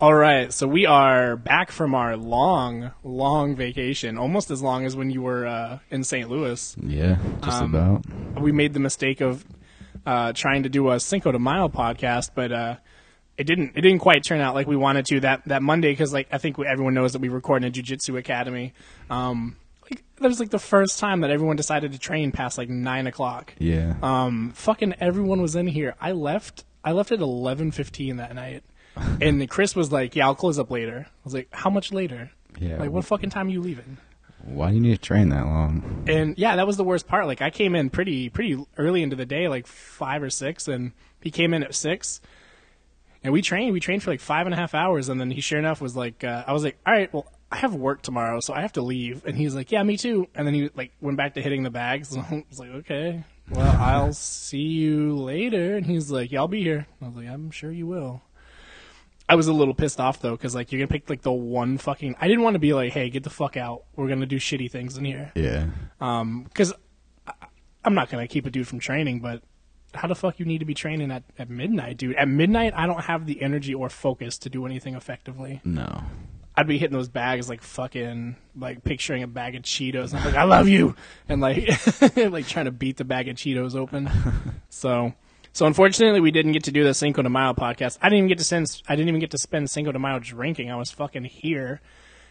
All right, so we are back from our long, long vacation, almost as long as when you were uh, in St. Louis. Yeah, just Um, about. We made the mistake of uh, trying to do a Cinco de Mayo podcast, but uh, it didn't. It didn't quite turn out like we wanted to that that Monday because, like, I think we, everyone knows that we record in a jiu-jitsu academy. Um, like, that was like the first time that everyone decided to train past like nine o'clock. Yeah. Um, fucking everyone was in here. I left. I left at eleven fifteen that night, and Chris was like, "Yeah, I'll close up later." I was like, "How much later? yeah. Like, what fucking time are you leaving?" Why do you need to train that long? And yeah, that was the worst part. Like, I came in pretty pretty early into the day, like five or six, and he came in at six. And we trained. We trained for like five and a half hours, and then he, sure enough, was like, uh, I was like, "All right, well, I have work tomorrow, so I have to leave." And he's like, "Yeah, me too." And then he like went back to hitting the bags. I was like, "Okay, well, I'll see you later." And he's like, "Yeah, I'll be here." I was like, "I'm sure you will." I was a little pissed off though, because like you're gonna pick like the one fucking. I didn't want to be like, "Hey, get the fuck out. We're gonna do shitty things in here." Yeah. Um, because I'm not gonna keep a dude from training, but how the fuck you need to be training at, at midnight, dude? At midnight, I don't have the energy or focus to do anything effectively. No. I'd be hitting those bags like fucking like picturing a bag of Cheetos. And I'm like, I love you, and like like trying to beat the bag of Cheetos open. so. So unfortunately, we didn't get to do the Cinco de Mayo podcast. I didn't even get to send. I didn't even get to spend Cinco de Mayo drinking. I was fucking here,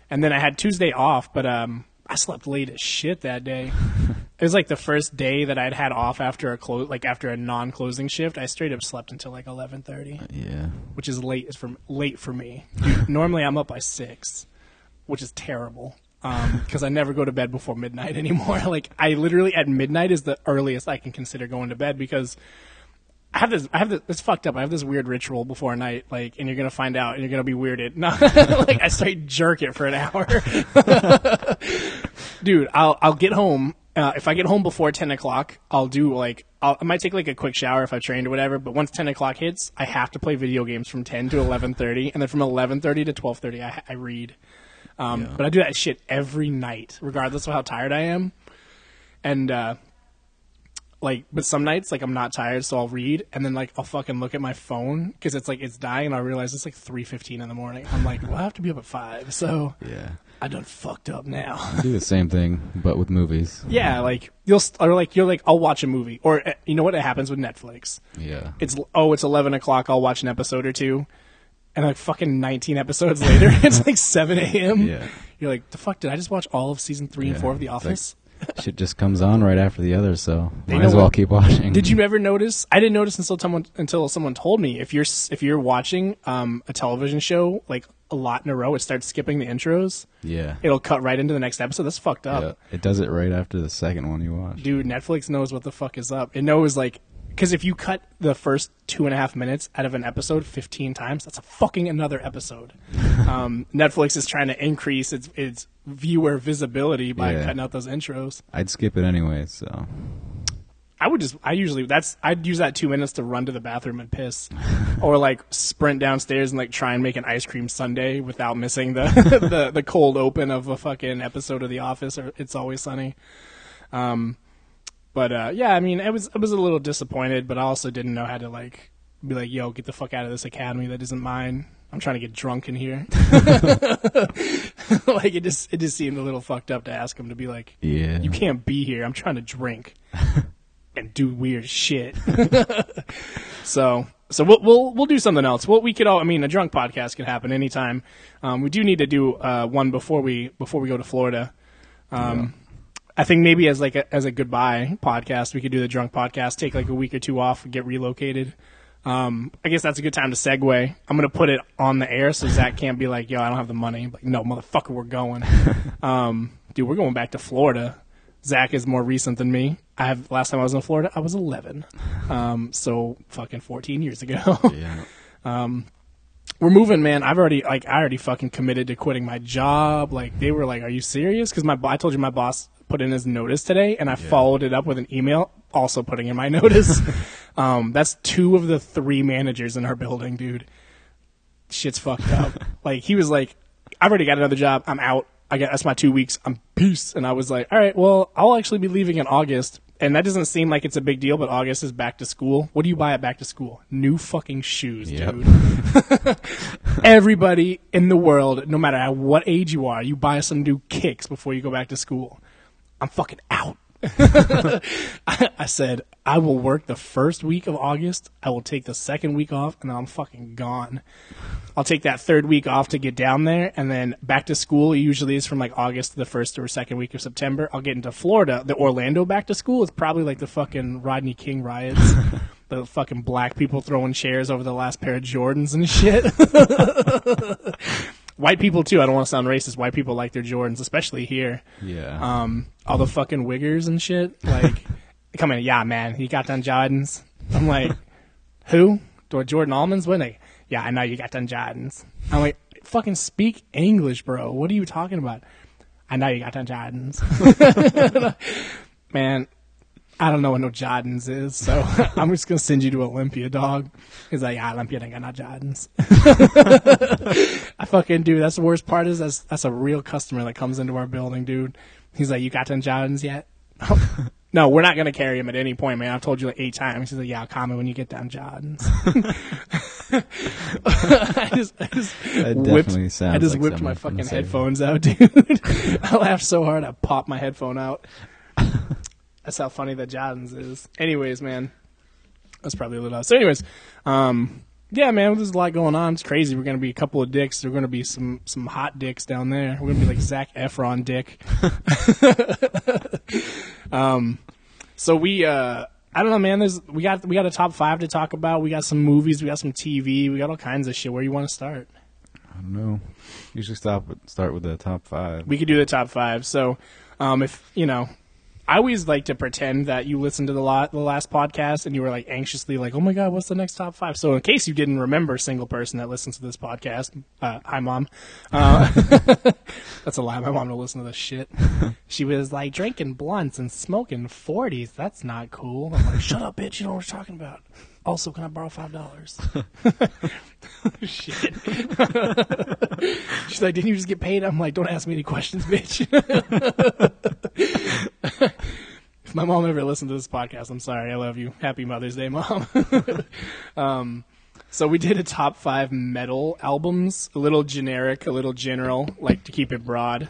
and then I had Tuesday off. But um, I slept late as shit that day. it was like the first day that I'd had off after a close, like after a non-closing shift. I straight up slept until like eleven thirty uh, Yeah. which is late is for late for me. Normally I'm up by six, which is terrible um, because I never go to bed before midnight anymore. Like I literally at midnight is the earliest I can consider going to bed because I have this. I have this. It's fucked up. I have this weird ritual before night, like, and you're gonna find out, and you're gonna be weirded. No, like I straight jerk it for an hour, dude. I'll I'll get home. Uh, if I get home before ten o'clock, I'll do like I'll, I might take like a quick shower if I've trained or whatever. But once ten o'clock hits, I have to play video games from ten to eleven thirty, and then from eleven thirty to twelve thirty, I, I read. Um, But I do that shit every night, regardless of how tired I am. And uh, like, but some nights like I'm not tired, so I'll read, and then like I'll fucking look at my phone because it's like it's dying, and I realize it's like three fifteen in the morning. I'm like, well, I have to be up at five, so Yeah. I done fucked up now. Do the same thing, but with movies. yeah, like you'll st- or like you're like I'll watch a movie, or uh, you know what? It happens with Netflix. Yeah. It's oh, it's eleven o'clock. I'll watch an episode or two, and like fucking nineteen episodes later, it's like seven a.m. Yeah. You're like, the fuck did I just watch all of season three and Yeah. four of The It's like- Office? Shit just comes on right after the other, so You might as well what? keep watching. Did you ever notice? I didn't notice until someone until someone told me. If you're if you're watching um, a television show like a lot in a row, it starts skipping the intros. Yeah. It'll cut right into the next episode. That's fucked up, yeah. It does it right after the second one you watch. dude. Netflix knows what the fuck is up. It knows like because if you cut the first two and a half minutes out of an episode fifteen times, that's a fucking another episode. um, Netflix is trying to increase its its viewer visibility by Yeah. cutting out those intros. I'd skip it anyway, so. I would just I usually that's I'd use that two minutes to run to the bathroom and piss, or like sprint downstairs and like try and make an ice cream sundae without missing the the, the cold open of a fucking episode of The Office or It's Always Sunny. Um, but uh, yeah, I mean it was I was a little disappointed, but I also didn't know how to like be like, yo, get the fuck out of this academy that isn't mine. I'm trying to get drunk in here. like it just it just seemed a little fucked up to ask him to be like, Yeah. you can't be here. I'm trying to drink and do weird shit. so, so we'll we'll we'll do something else. Well, we could all. I mean, a drunk podcast can happen anytime. Um, we do need to do uh, one before we before we go to Florida. Um, I think maybe as like a, as a goodbye podcast, we could do the drunk podcast. Take like a week or two off, get relocated. Um, I guess that's a good time to segue. I'm gonna put it on the air so Zach can't be like, "Yo, I don't have the money." Like, no, motherfucker, we're going. um, dude, we're going back to Florida. Zach is more recent than me. I have last time I was in Florida, I was 11. Um, so fucking 14 years ago. Yeah. we're moving, man. I've already like I already fucking committed to quitting my job. Like they were like, "Are you serious?" Because my I told you my boss put in his notice today, and I followed it up with an email also putting in my notice. um, that's two of the three managers in our building, dude. shit's fucked up. like he was like, I've already got another job. I'm out. I got that's my two weeks. I'm peace. And I was like, all right, well, I'll actually be leaving in August. And that doesn't seem like it's a big deal, but August is back to school. What do you buy at back to school? New fucking shoes, Yep. dude. Everybody in the world, no matter what age you are, you buy some new kicks before you go back to school. I'm fucking out. I, I said, I will work the first week of August. I will take the second week off, and then I'm fucking gone. I'll take that third week off to get down there, and then back to school usually is from like August to the first or second week of September. I'll get into Florida. The Orlando back to school is probably like the fucking Rodney King riots. the fucking black people throwing chairs over the last pair of Jordans and shit. White people too. I don't want to sound racist. White people like their Jordans, especially here. Yeah. Um, all the fucking wiggers and shit. Like, come in, yeah, man, you got done Jordans. I'm like, who? Do Jordan Almonds? When they? Yeah, I know you got done Jordans. I'm like, fucking speak English, bro. What are you talking about? I know you got done Jordans. man, I don't know what no Jordans is, so I'm just gonna send you to Olympia, dog. He's like, yeah, Olympia ain't got no Jordans. I fucking dude. That's the worst part is that's that's a real customer that comes into our building, dude. He's like, you got done Jordans yet? no, we're not gonna carry him at any point, man. I've told you like eight times. He's like, yeah, I'll call me when you get down Jordans. I just, I just whipped, I just like whipped my fucking headphones out, dude. I laughed so hard I popped my headphone out. That's how funny that Johns is. Anyways, man, that's probably a little. Out. So, anyways, um, yeah, man, there's a lot going on. It's crazy. We're gonna be a couple of dicks. There're gonna be some some hot dicks down there. We're gonna be like Zac Efron dick. um, so we, uh, I don't know, man. There's we got we got a top five to talk about. We got some movies. We got some TV. We got all kinds of shit. Where you want to start? I don't know. Usually stop with, start with the top five. we could do the top five. So, um, if you know, I always like to pretend that you listened to the lot the last podcast and you were like anxiously like, oh my god, what's the next top five? So, in case you didn't remember, single person that listens to this podcast, uh, hi mom. Uh, that's a lie. My mom don't listen to this shit. She was like drinking blunts and smoking forties. That's not cool. I'm like, shut up, bitch. You know what we're talking about. Also, can I borrow five dollars? Shit. She's like, didn't you just get paid? I'm like, don't ask me any questions, bitch. if my mom ever listened to this podcast, I'm sorry. I love you. Happy Mother's Day, mom. um, so we did a top five metal albums, a little generic, a little general, like to keep it broad.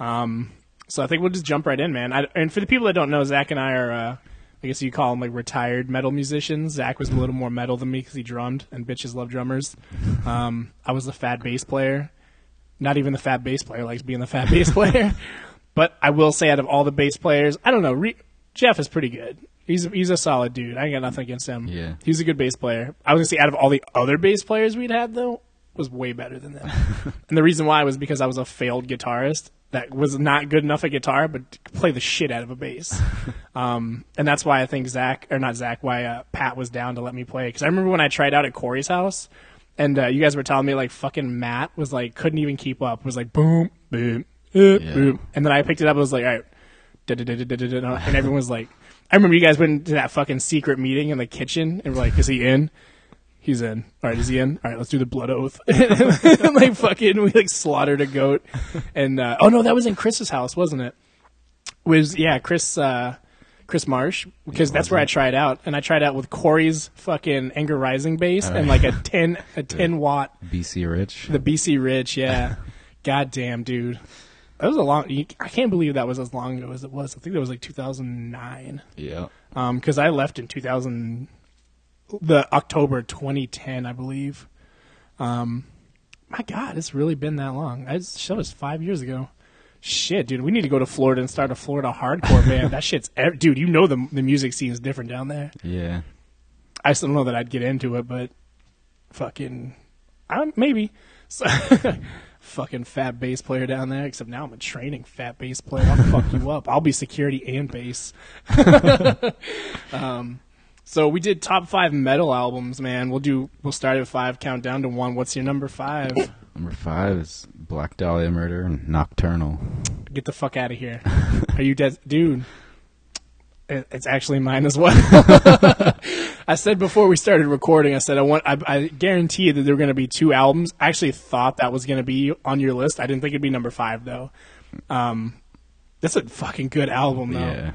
Um, so I think we'll just jump right in, man. I, and for the people that don't know, Zach and I are, uh, I guess you call them like retired metal musicians. Zach was a little more metal than me because he drummed, and bitches love drummers. Um, I was the fat bass player. Not even the fat bass player likes being the fat bass player. But I will say, out of all the bass players, I don't know. Re- Jeff is pretty good. He's he's a solid dude. I ain't got nothing against him. Yeah. he's a good bass player. I was gonna say, out of all the other bass players we'd had, though, was way better than them. and the reason why was because I was a failed guitarist that was not good enough at guitar, but play the shit out of a bass. um, and that's why I think Zach or not Zach, why uh, Pat was down to let me play. Because I remember when I tried out at Corey's house, and uh, you guys were telling me like fucking Matt was like couldn't even keep up. Was like boom, boom, uh, boom, and then I picked it up. and was like, all right, and everyone was like, I remember you guys went to that fucking secret meeting in the kitchen and were like, is he in? He's in. All right, is he in? All right, let's do the blood oath. and like fucking, we like slaughtered a goat. And uh, oh no, that was in Chris's house, wasn't it? Was yeah, Chris. Uh, Chris Marsh, because that's where I tried out, and I tried out with Corey's fucking Anger Rising bass and like a ten a ten watt BC Rich. the BC Rich, yeah. God damn, dude. That was a long. I can't believe that was as long ago as it was. I think that was like 2009. yeah. Um, because I left in 2000, the October 2010, I believe. Um, my God, it's really been that long. I just, was five years ago. Shit, dude, we need to go to Florida and start a Florida hardcore band. That shit's, ev- dude. You know the the music scene is different down there. Yeah. I still don't know that I'd get into it, but fucking, I'm maybe. So, fucking fat bass player down there. Except now I'm a training fat bass player. I'll fuck you up. I'll be security and bass. um, so we did top five metal albums, man. We'll do. We'll start at five, count down to one. What's your number five? Number five is Black Dahlia Murder and Nocturnal. Get the fuck out of here. Are you dead, dude? It's actually mine as well. I said before we started recording, I said I want, I, I guarantee you that there were going to be two albums. I actually thought that was going to be on your list. I didn't think it'd be number five though. Um, that's a fucking good album though. Yeah.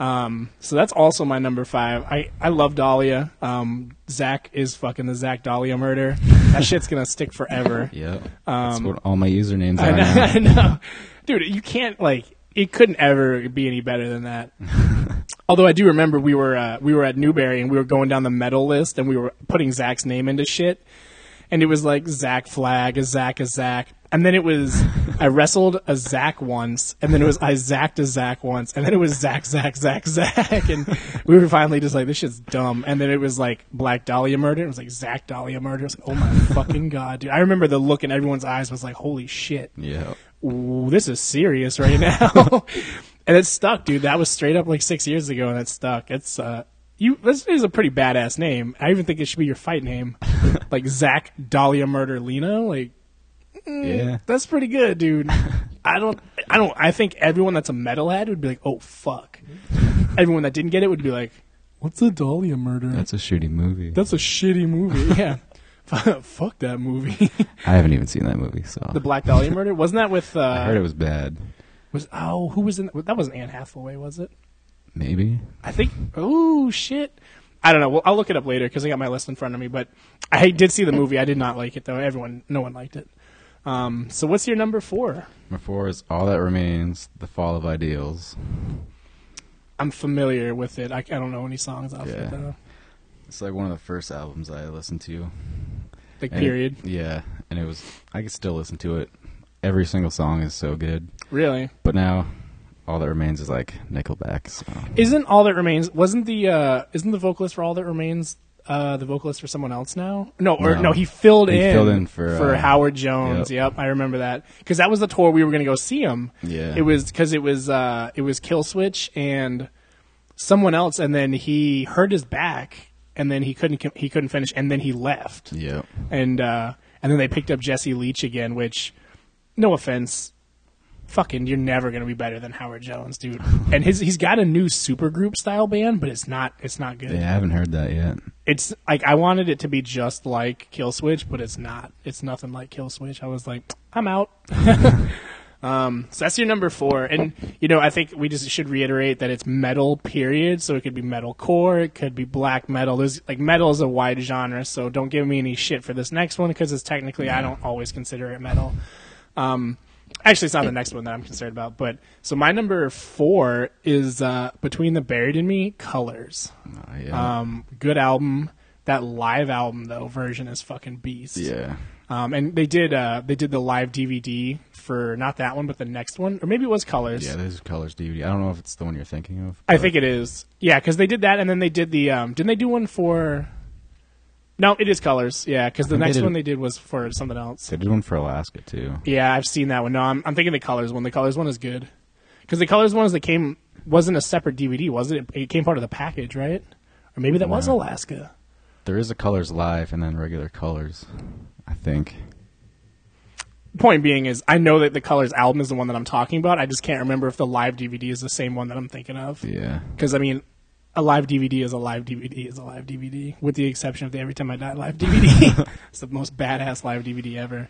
Um, so that's also my number five. I, I love Dahlia. Um, Zach is fucking the Zach Dahlia murder. That shit's gonna stick forever. Yep. That's what all my usernames Um, I are know, now. I know, dude. You can't like. It couldn't ever be any better than that. Although I do remember we were uh, we were at Newberry and we were going down the medal list and we were putting Zach's name into shit, and it was like Zach Flag, a Zach, a Zach, and then it was I wrestled a Zach once, and then it was I Zacked a Zach once, and then it was Zach, Zach, Zach, Zach, and we were finally just like this shit's dumb, and then it was like Black Dahlia murder, it was like Zach Dahlia murder, it was like oh my fucking god, dude! I remember the look in everyone's eyes was like holy shit Yeah. ooh, this is serious right now. and it stuck, dude. That was straight up like six years ago, and it stuck. It's uh, you. This is a pretty badass name. I even think it should be your fight name, like Zach Dahlia Murder Lena. Like Yeah. that's pretty good, dude. I don't. I don't. I think everyone that's a metalhead would be like, oh fuck. Everyone that didn't get it would be like, what's a Dahlia murder? That's a shitty movie. That's a shitty movie. Yeah. Fuck that movie. I haven't even seen that movie, so the Black Dahlia murder wasn't that with? Uh, I heard it was bad. Was oh, who was in that? wasn't Anne Hathaway, was it? Maybe. I think. Oh shit! I don't know. Well, I'll look it up later because I got my list in front of me. But I did see the movie. I did not like it though. Everyone, no one liked it. Um, so what's your number four? Number four is All That Remains, The Fall of Ideals. I'm familiar with it. I, I don't know any songs off Yeah. it though. It's like one of the first albums I listened to. Like And it- period. yeah, and it was. I can still listen to it. Every single song is so good. Really? But now, All That Remains is like Nickelback. So. Isn't all that remains? Wasn't the uh, isn't the vocalist for all that remains? Uh, the vocalist for someone else now? No, or No. no, he filled He in filled in for, uh, Howard Jones. yep. Yep. I remember that because that was the tour we were going to go see him. Yeah. It was because it was uh, it was Killswitch and someone else, and then he hurt his back, and then he couldn't he couldn't finish, and then he left, Yeah, and uh, and then they picked up Jesse Leach again, which, no offense, fucking, you're never gonna be better than Howard Jones, dude. And his he's got a new supergroup style band, but it's not it's not good. Yeah, I haven't heard that yet. It's like I wanted it to be just like Killswitch, but it's not. It's nothing like Killswitch. I was like, I'm out. um, so that's your number four, and you know I think we just should reiterate that it's metal. Period. So it could be metal core, it could be black metal. There's like metal is a wide genre, so don't give me any shit for this next one because it's technically I don't always consider it metal. Um, actually, it's not the next one that I'm concerned about. But so my number four is uh, between the buried and me colors. Uh, yeah. Um, good album. That live album though version is fucking beast. yeah. Um, and they did uh, they did the live DVD for not that one but the next one or maybe it was Colors. Yeah, there's Colors DVD. I don't know if it's the one you're thinking of. I think it is. Yeah, because they did that and then they did the um, didn't they do one for? No, it is Colors. Yeah, because the think they next one they did was for something else. They did one for Alaska too. Yeah, I've seen that one. No, I'm, I'm thinking the Colors one. The Colors one is good because the Colors one is that came wasn't a separate DVD, was it? It came part of the package, right? Or maybe that was Alaska. There is a Colors Live and then regular Colors. I think. point being is I know that the Colors album is the one that I'm talking about. I just can't remember if the live DVD is the same one that I'm thinking of. Yeah. Because I mean, a live DVD is a live DVD is a live DVD, with the exception of the Every Time I Die live DVD. it's the most badass live DVD ever.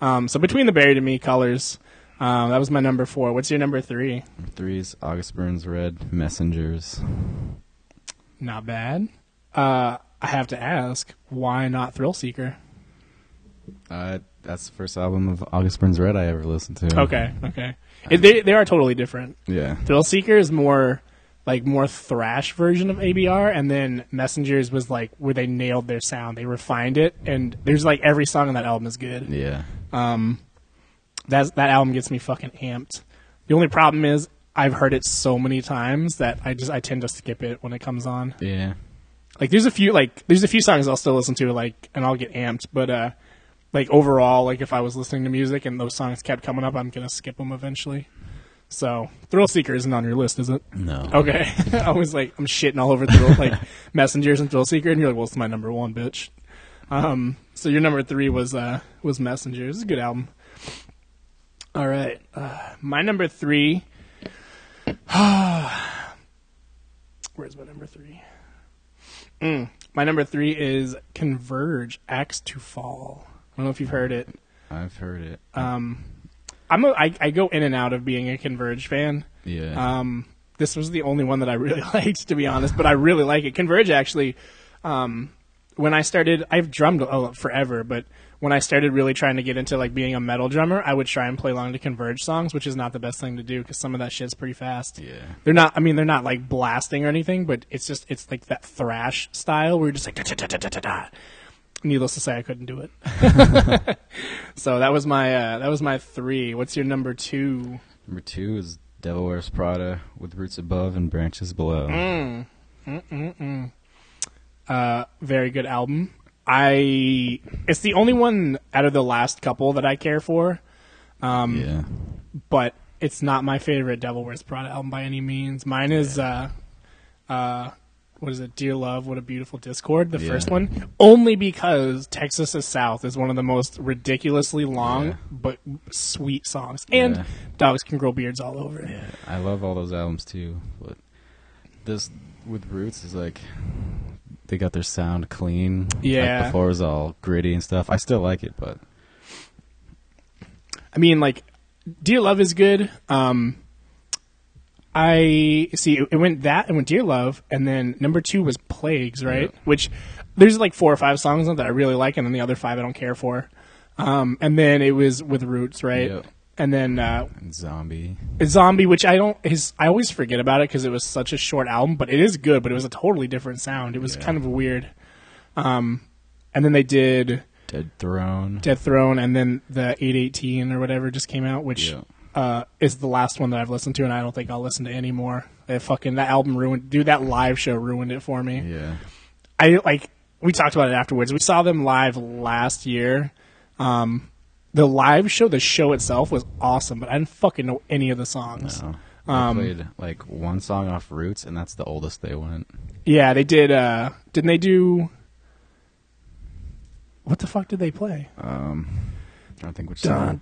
Um, so between the Buried and Me Colors, um, that was my number four. What's your number three? Three's August Burns Red Messengers. Not bad. Uh, I have to ask, why not Thrill Seeker? Uh, that's the first album of August Burns Red I ever listened to. Okay, okay. It, they they are totally different. Yeah. Thrill Seeker is more like more thrash version of ABR, and then Messengers was like where they nailed their sound. They refined it, and there's like every song on that album is good. Yeah. Um, that that album gets me fucking amped. The only problem is I've heard it so many times that I just I tend to skip it when it comes on. Yeah. Like there's a few like there's a few songs I'll still listen to like and I'll get amped, but uh, like overall like if I was listening to music and those songs kept coming up, I'm gonna skip them eventually. So Thrill Seeker isn't on your list, is it? No. Okay. I was like, I'm shitting all over Thrill, like Messengers and Thrill Seeker, and you're like, well, it's my number one, bitch. Um, so your number three was uh was Messengers. It's a good album. All right, uh, my number three. Where's my number three? Mm, my number three is Converge Axe to Fall. I don't know if you've heard it. I've heard it. Um, I'm a, I, I go in and out of being a Converge fan. yeah. Um, this was the only one that I really liked, to be honest, but I really like it. Converge actually, um, when I started, I've drummed uh, forever, but when I started really trying to get into like being a metal drummer, I would try and play along to Converge songs, which is not the best thing to do because some of that shit's pretty fast. yeah. They're not. I mean, they're not like blasting or anything, but it's just it's like that thrash style where you're just like da da da da da da. Needless to say, I couldn't do it. so that was my uh, that was my three. What's your number two? Number two is Devil Wears Prada with Roots Above and Branches Below. Mm. Mm-mm-mm. Uh, very good album. I it's the only one out of the last couple that I care for, um, yeah. but it's not my favorite Devil Wears Prada album by any means. Mine is uh, uh, what is it? Dear Love, What a Beautiful Discord, the Yeah. first one, only because Texas is South is one of the most ridiculously long Yeah. but sweet songs, and Yeah. dogs can grow beards all over. Yeah. I love all those albums too, but this with Roots is like they got their sound clean. Yeah. Like before it was all gritty and stuff. I still like it, but I mean, like, Dear Love is good. Um, I see it, went that, it went Dear Love, and then number two was Plagues, right? Yeah. Which there's like four or five songs on that I really like, and then the other five I don't care for. Um, and then it was with Roots, right? Yeah. And then uh, and Zombie. Zombie, which I don't, his I always forget about it because it was such a short album, but it is good. But it was a totally different sound. It was Yeah. kind of weird. Um, and then they did Dead Throne. Death Throne, and then the 818 or whatever just came out, which Yeah. Uh, is the last one that I've listened to, and I don't think I'll listen to any more. That fucking that album ruined, dude. That live show ruined it for me. Yeah. I like. We talked about it afterwards. We saw them live last year. Um, the live show, the show itself was awesome, but I didn't fucking know any of the songs. No. They Um, played like one song off Roots, and that's the oldest they went. Yeah, they did. Uh, didn't they do? What the fuck did they play? Um, trying to think which song.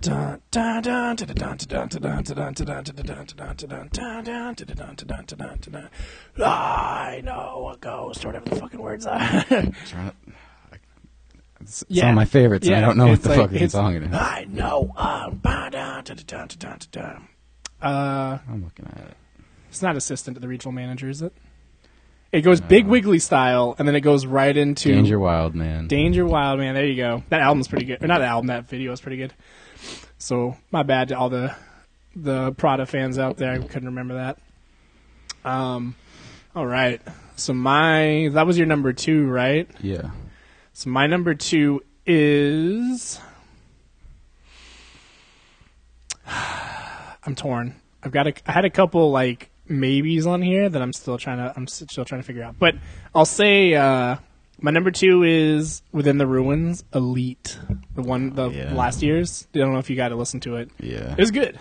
I know a ghost, or whatever the fucking words are. It's yeah. one of my favorites. Yeah. I don't know it's what the like, fucking song it is. I know. Uh, I'm looking at it. It's not assistant to the regional manager, is it? It goes Big Wiggly style, and then it goes right into Danger Wild Man. Danger Wild Man. There you go. That album's pretty good. Or not the album. That video is pretty good. So my bad to all the the Prada fans out there. I couldn't remember that. Um. All right. So my that was your number two, right? yeah. So my number two is. I'm torn. I've got a. I had a couple like maybes on here that I'm still trying to. I'm still trying to figure out. But I'll say uh, my number two is Within the Ruins, Elite, the one the Yeah. last year's. I don't know if you got to listen to it. Yeah. It was good.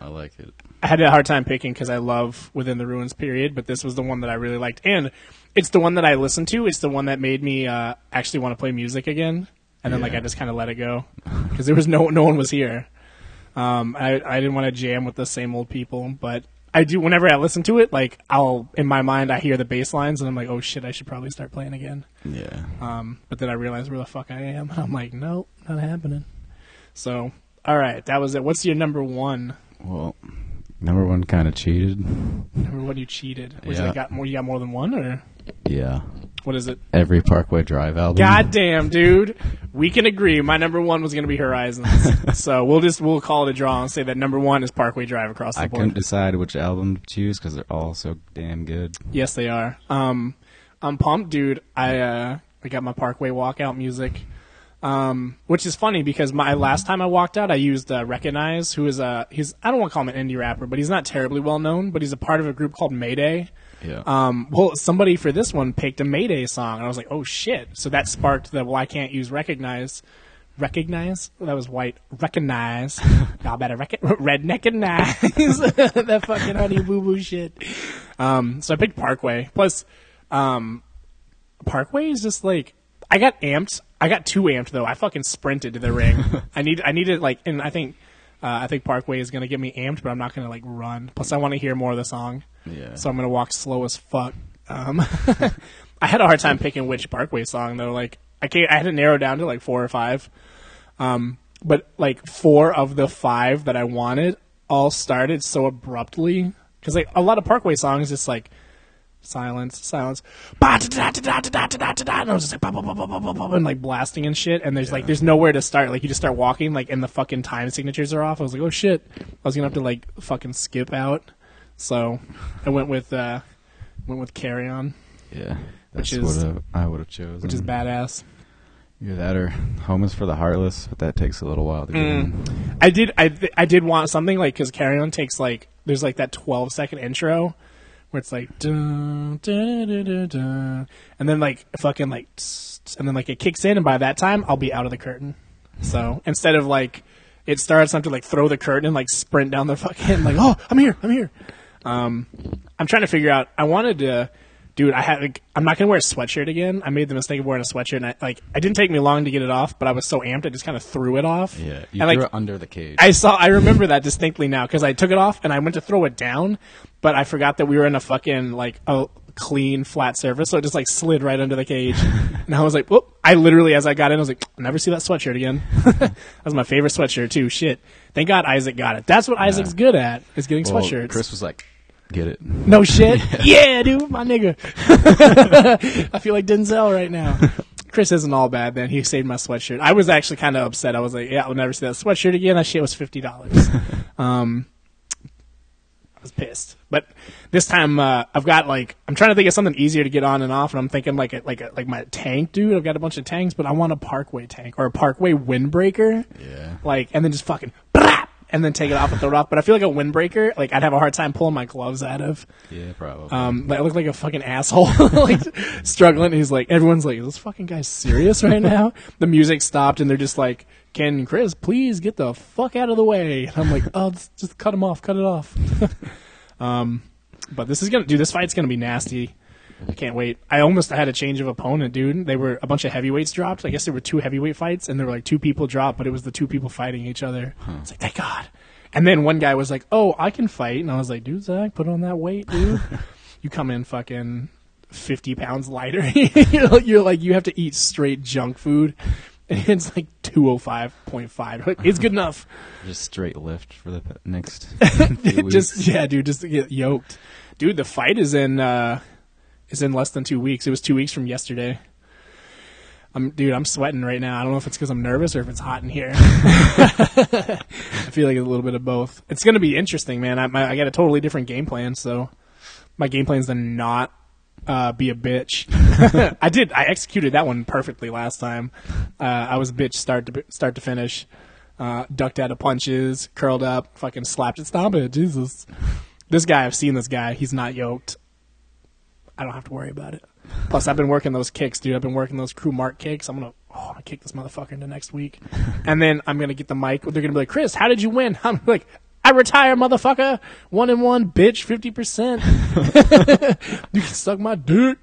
I like it. I had a hard time picking because I love Within the Ruins period, but this was the one that I really liked, and it's the one that I listened to. It's the one that made me uh, actually want to play music again, and then like I just kind of let it go because there was no no one was here. Um, I I didn't want to jam with the same old people, but I do. Whenever I listen to it, like I'll in my mind I hear the bass lines and I'm like, oh shit, I should probably start playing again. Yeah. Um, but then I realize where the fuck I am. I'm like, nope, not happening. So, all right, that was it. What's your number one? Well, number one kind of cheated. Number one, you cheated. Was Yeah. it got more? You got more than one, or Yeah. what is it? Every Parkway Drive album. God damn, dude. We can agree. My number one was going to be Horizons. so we'll just we'll call it a draw and say that number one is Parkway Drive across the I board. couldn't decide which album to choose because they're all so damn good. Yes, they are. Um, I'm pumped, dude. I uh, I got my Parkway walkout music, um, which is funny because my last time I walked out, I used uh, Wrekonize, who is a he's I don't want to call him an indie rapper, but he's not terribly well known, but he's a part of a group called Mayday. Yeah. Um, well, somebody for this one picked a Mayday song, and I was like, oh shit! So that sparked the well, I can't use Wrekonize. Wrekonize? That was white. Recognize. Y'all better rec- redneckinize that fucking honey boo boo shit. Um, so I picked Parkway. Plus, um, Parkway is just like I got amped. I got too amped though. I fucking sprinted to the ring. I need. I needed like, and I think. Uh, I think Parkway is gonna get me amped, but I'm not gonna like run. Plus, I want to hear more of the song, yeah. so I'm gonna walk slow as fuck. Um, I had a hard time picking which Parkway song though. Like I can't, I had to narrow down to like four or five. Um, but like four of the five that I wanted all started so abruptly because like a lot of Parkway songs, it's like silence, silence, ba da da da da da da da da da, and I was just like and like blasting and shit. And there's like there's nowhere to start. Like you just start walking, like and the fucking time signatures are off. I was like, oh shit, I was gonna have to like fucking skip out. So I went with uh went with Carry On, Yeah, Which that's is- what I I would have chosen. which is badass. Either that or Home is for the Heartless, but that takes a little while to get Mm. in. I did I th- I did want something like because Carry On takes like there's like that 12 second intro where it's like dun, dun, dun, dun, dun, and then like fucking like tss, tss, and then like it kicks in and by that time I'll be out of the curtain. So instead of like it starts, I have to like throw the curtain and like sprint down the fucking like oh I'm here I'm here. Um, I'm trying to figure out. I wanted to. Dude, I had. Like, I'm not gonna wear a sweatshirt again. I made the mistake of wearing a sweatshirt, and I, like, it didn't take me long to get it off, but I was so amped, I just kind of threw it off. Yeah, you and, like, threw it under the cage. I saw. I remember that distinctly now because I took it off and I went to throw it down, but I forgot that we were in a fucking like a clean flat surface, so it just like slid right under the cage. and I was like, "Whoop!" I literally, as I got in, I was like, "I'll never see that sweatshirt again." that was my favorite sweatshirt too. Shit. Thank God Isaac got it. That's what Isaac's good at is getting Well, sweatshirts. Chris was like, "Get it." No shit. yeah. dude, my nigga. I feel like Denzel right now. Chris isn't all bad then. He saved my sweatshirt. I was actually kind of upset. I was like, yeah, I'll never see that sweatshirt again. That shit was $50. um, I was pissed. But this time, uh, I've got like, I'm trying to think of something easier to get on and off, and I'm thinking like a, like a, like my tank, dude. I've got a bunch of tanks, but I want a Parkway tank or a Parkway windbreaker Yeah. like, and then just fucking, and then take it off and throw it off. But I feel like a windbreaker, like I'd have a hard time pulling my gloves out of. Yeah, probably. Um, but I look like a fucking asshole, like struggling. He's like, everyone's like, is this fucking guy serious right now? The music stopped, and they're just like, "Can Chris please get the fuck out of the way?" And I'm like, "Oh, just, just cut him off, cut it off." um, but this is gonna, dude. This fight's gonna be nasty. I can't wait. I almost had a change of opponent, dude. They were a bunch of heavyweights dropped. I guess there were two heavyweight fights, and there were like two people dropped, but it was the two people fighting each other. It's like, thank God. And then one guy was like, "Oh, I can fight," and I was like, "Dude, Zach, put on that weight, dude. you come in fucking fifty pounds lighter. You're like- you have to eat straight junk food." And it's like two oh five point five. It's good enough. just straight lift for the next. just yeah, dude, just to get yoked. Dude, the fight is in uh is in less than two weeks. It was two weeks from yesterday. I'm dude, I'm sweating right now. I don't know if it's because I'm nervous or if it's hot in here. I feel like a little bit of both. It's gonna be interesting, man. I my, I got a totally different game plan, so my game plan is to not uh, be a bitch. I did. I executed that one perfectly last time. Uh, I was a bitch start to start to finish. Uh, ducked out of punches, curled up, fucking slapped it. Stop it, Jesus. This guy, I've seen this guy. He's not yoked. I don't have to worry about it. Plus, I've been working those kicks, dude. I've been working those crew mark kicks. I'm gonna, oh, I'm gonna kick this motherfucker into next week, and then I'm gonna get the mic. They're gonna be like, Chris, how did you win? I'm like, I retire, motherfucker. One and one, bitch, fifty percent. you can suck my dick.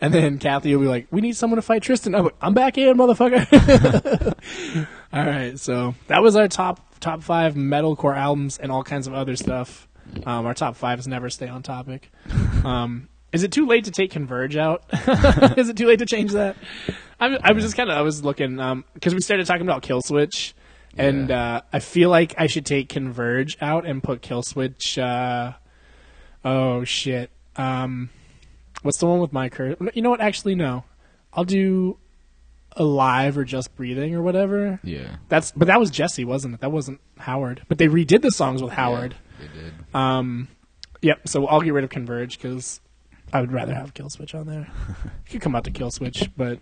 and then Kathy will be like, we need someone to fight Tristan. I'm, like, I'm back in, motherfucker. all right, so that was our top top five metalcore albums and all kinds of other stuff. Um, our top fives never stay on topic. Um, is it too late to take Converge out? is it too late to change that? I'm, I was just kind of I was looking because we started talking about Killswitch, and Yeah. uh, I feel like I should take Converge out and put Killswitch. Uh, oh shit! Um, what's the one with my curse? You know what? Actually, no. I'll do Alive or Just Breathing or whatever. yeah. That's but that was Jesse, wasn't it? That wasn't Howard. But they redid the songs with Howard. Yeah, they did. Um, yep. So I'll get rid of Converge because I would rather have Killswitch on there. it could come out to Killswitch, but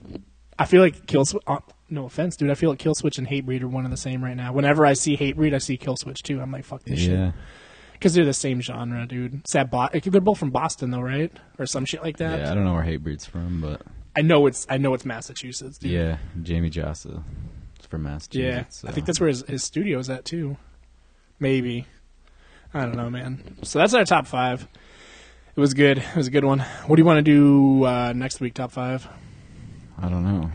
I feel like Killswitch. Uh, no offense, dude. I feel like Killswitch and Hatebreed are one and the same right now. Whenever I see Hatebreed, I see Killswitch too. I'm like, fuck this shit. Because they're the same genre, dude. It's that Bo- they're both from Boston though, right? Or some shit like that. Yeah, I don't know where Hatebreed's from, but I know it's I know it's Massachusetts, dude. yeah, Jamey Jasta is from Massachusetts. Yeah, Massachusetts. I think that's where his, his studio is at too. Maybe. I don't know, man. So that's our top five. It was good. It was a good one. What do you want to do uh, next week? Top five? I don't know.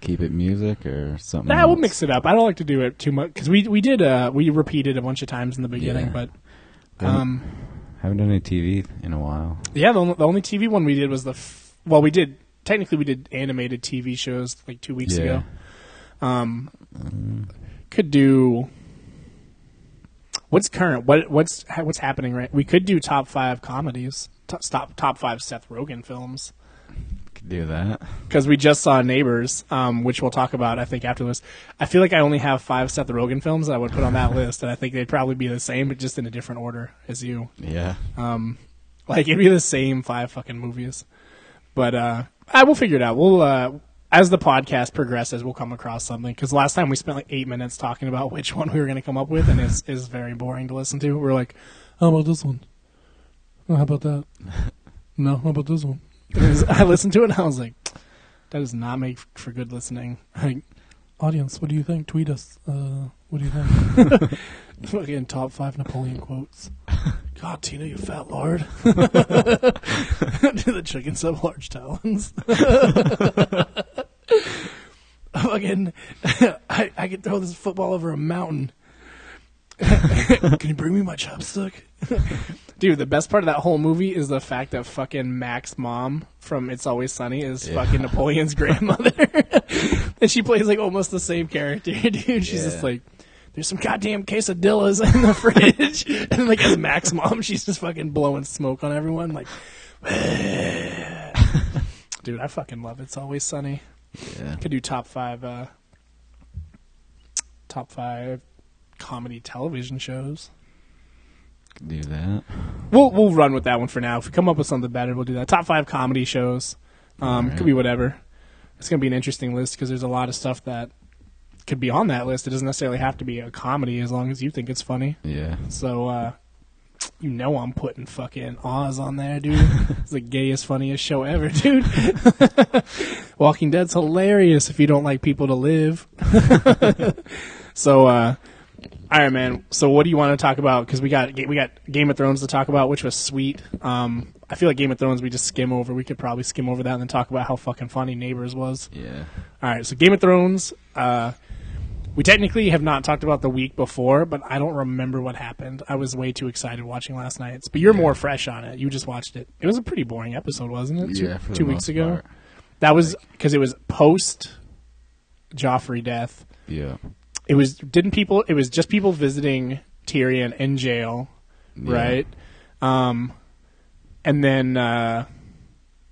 Keep it music or something. Nah, we'll mix it up. I don't like to do it too much because we we did uh we repeated a bunch of times in the beginning, Yeah. but um Haven't done any TV in a while. Yeah, the only, the only TV one we did was the f- well, we did technically we did animated TV shows like two weeks Yeah. ago. Um, could do. What's current? What what's what's happening right? We could do top five comedies. Top top, top five Seth Rogen films Could do that. because we just saw Neighbors, um, which we'll talk about I think after this. I feel like I only have five Seth Rogen films that I would put on that list, and I think they'd probably be the same, but just in a different order as you. Yeah. Um, like it'd be the same five fucking movies. But uh, I will figure it out. We'll uh, as the podcast progresses, we'll come across something. Because last time we spent like eight minutes talking about which one we were going to come up with, and it's is very boring to listen to. We're like, how about this one? Oh, how about that? No, how about this one? I listened to it and I was like, that does not make for good listening. Like, audience, what do you think? Tweet us. Uh, what do you think? Fucking top five Napoleon quotes. God, Tina, you fat lord. Do the chickens have large talons? Fucking, I, I can throw this football over a mountain. can you bring me my chopstick? Dude, the best part of that whole movie is the fact that fucking Mac's mom from It's Always Sunny is Yeah. fucking Napoleon's grandmother. and she plays like almost the same character, dude. She's just like, there's some goddamn quesadillas in the fridge. and like as Mac's mom, she's just fucking blowing smoke on everyone. Like, dude, I fucking love It's Always Sunny. Yeah. Could do top five, uh, top five comedy television shows. Could do that. We'll we'll run with that one for now. If we come up with something better, we'll do that. Top five comedy shows. Um, Alright. Could be whatever. It's gonna be an interesting list because there's a lot of stuff that could be on that list. It doesn't necessarily have to be a comedy as long as you think it's funny. Yeah. So uh, you know I'm putting fucking Oz on there, dude. it's the gayest, funniest show ever, dude. Walking Dead's hilarious if you don't like people to live. so uh all right, man. So, what do you want to talk about? Because we got we got Game of Thrones to talk about, which was sweet. Um, I feel like Game of Thrones we just skim over. We could probably skim over that and then talk about how fucking funny Neighbors was. Yeah. All right, so Game of Thrones. Uh, we technically have not talked about the week before, but I don't remember what happened. I was way too excited watching last night's. But you're more fresh on it. You just watched it. It was a pretty boring episode, wasn't it? Two, yeah. Two weeks ago. part. That was because it was post Joffrey death. Yeah. It was didn't people? It was just people visiting Tyrion in jail, Yeah. right? Um, and then uh,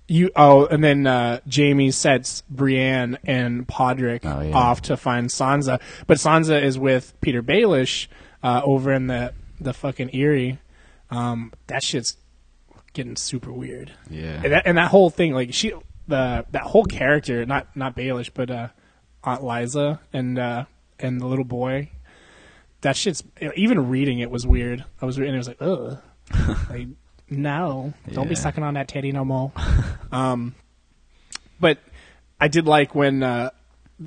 you oh, and then uh, Jaime sets Brienne and Podrick Oh, yeah. off to find Sansa, but Sansa is with Petyr Baelish uh, over in the the fucking Eyrie. Um, that shit's getting super weird. Yeah. And that, and that whole thing, like she, the that whole character, not not Baelish, but uh, Aunt Lysa and uh, and the little boy. That shit's even reading it was weird. I was reading, it was like, ugh, like no, don't be Yeah. sucking on that teddy no more. um, but I did like when uh,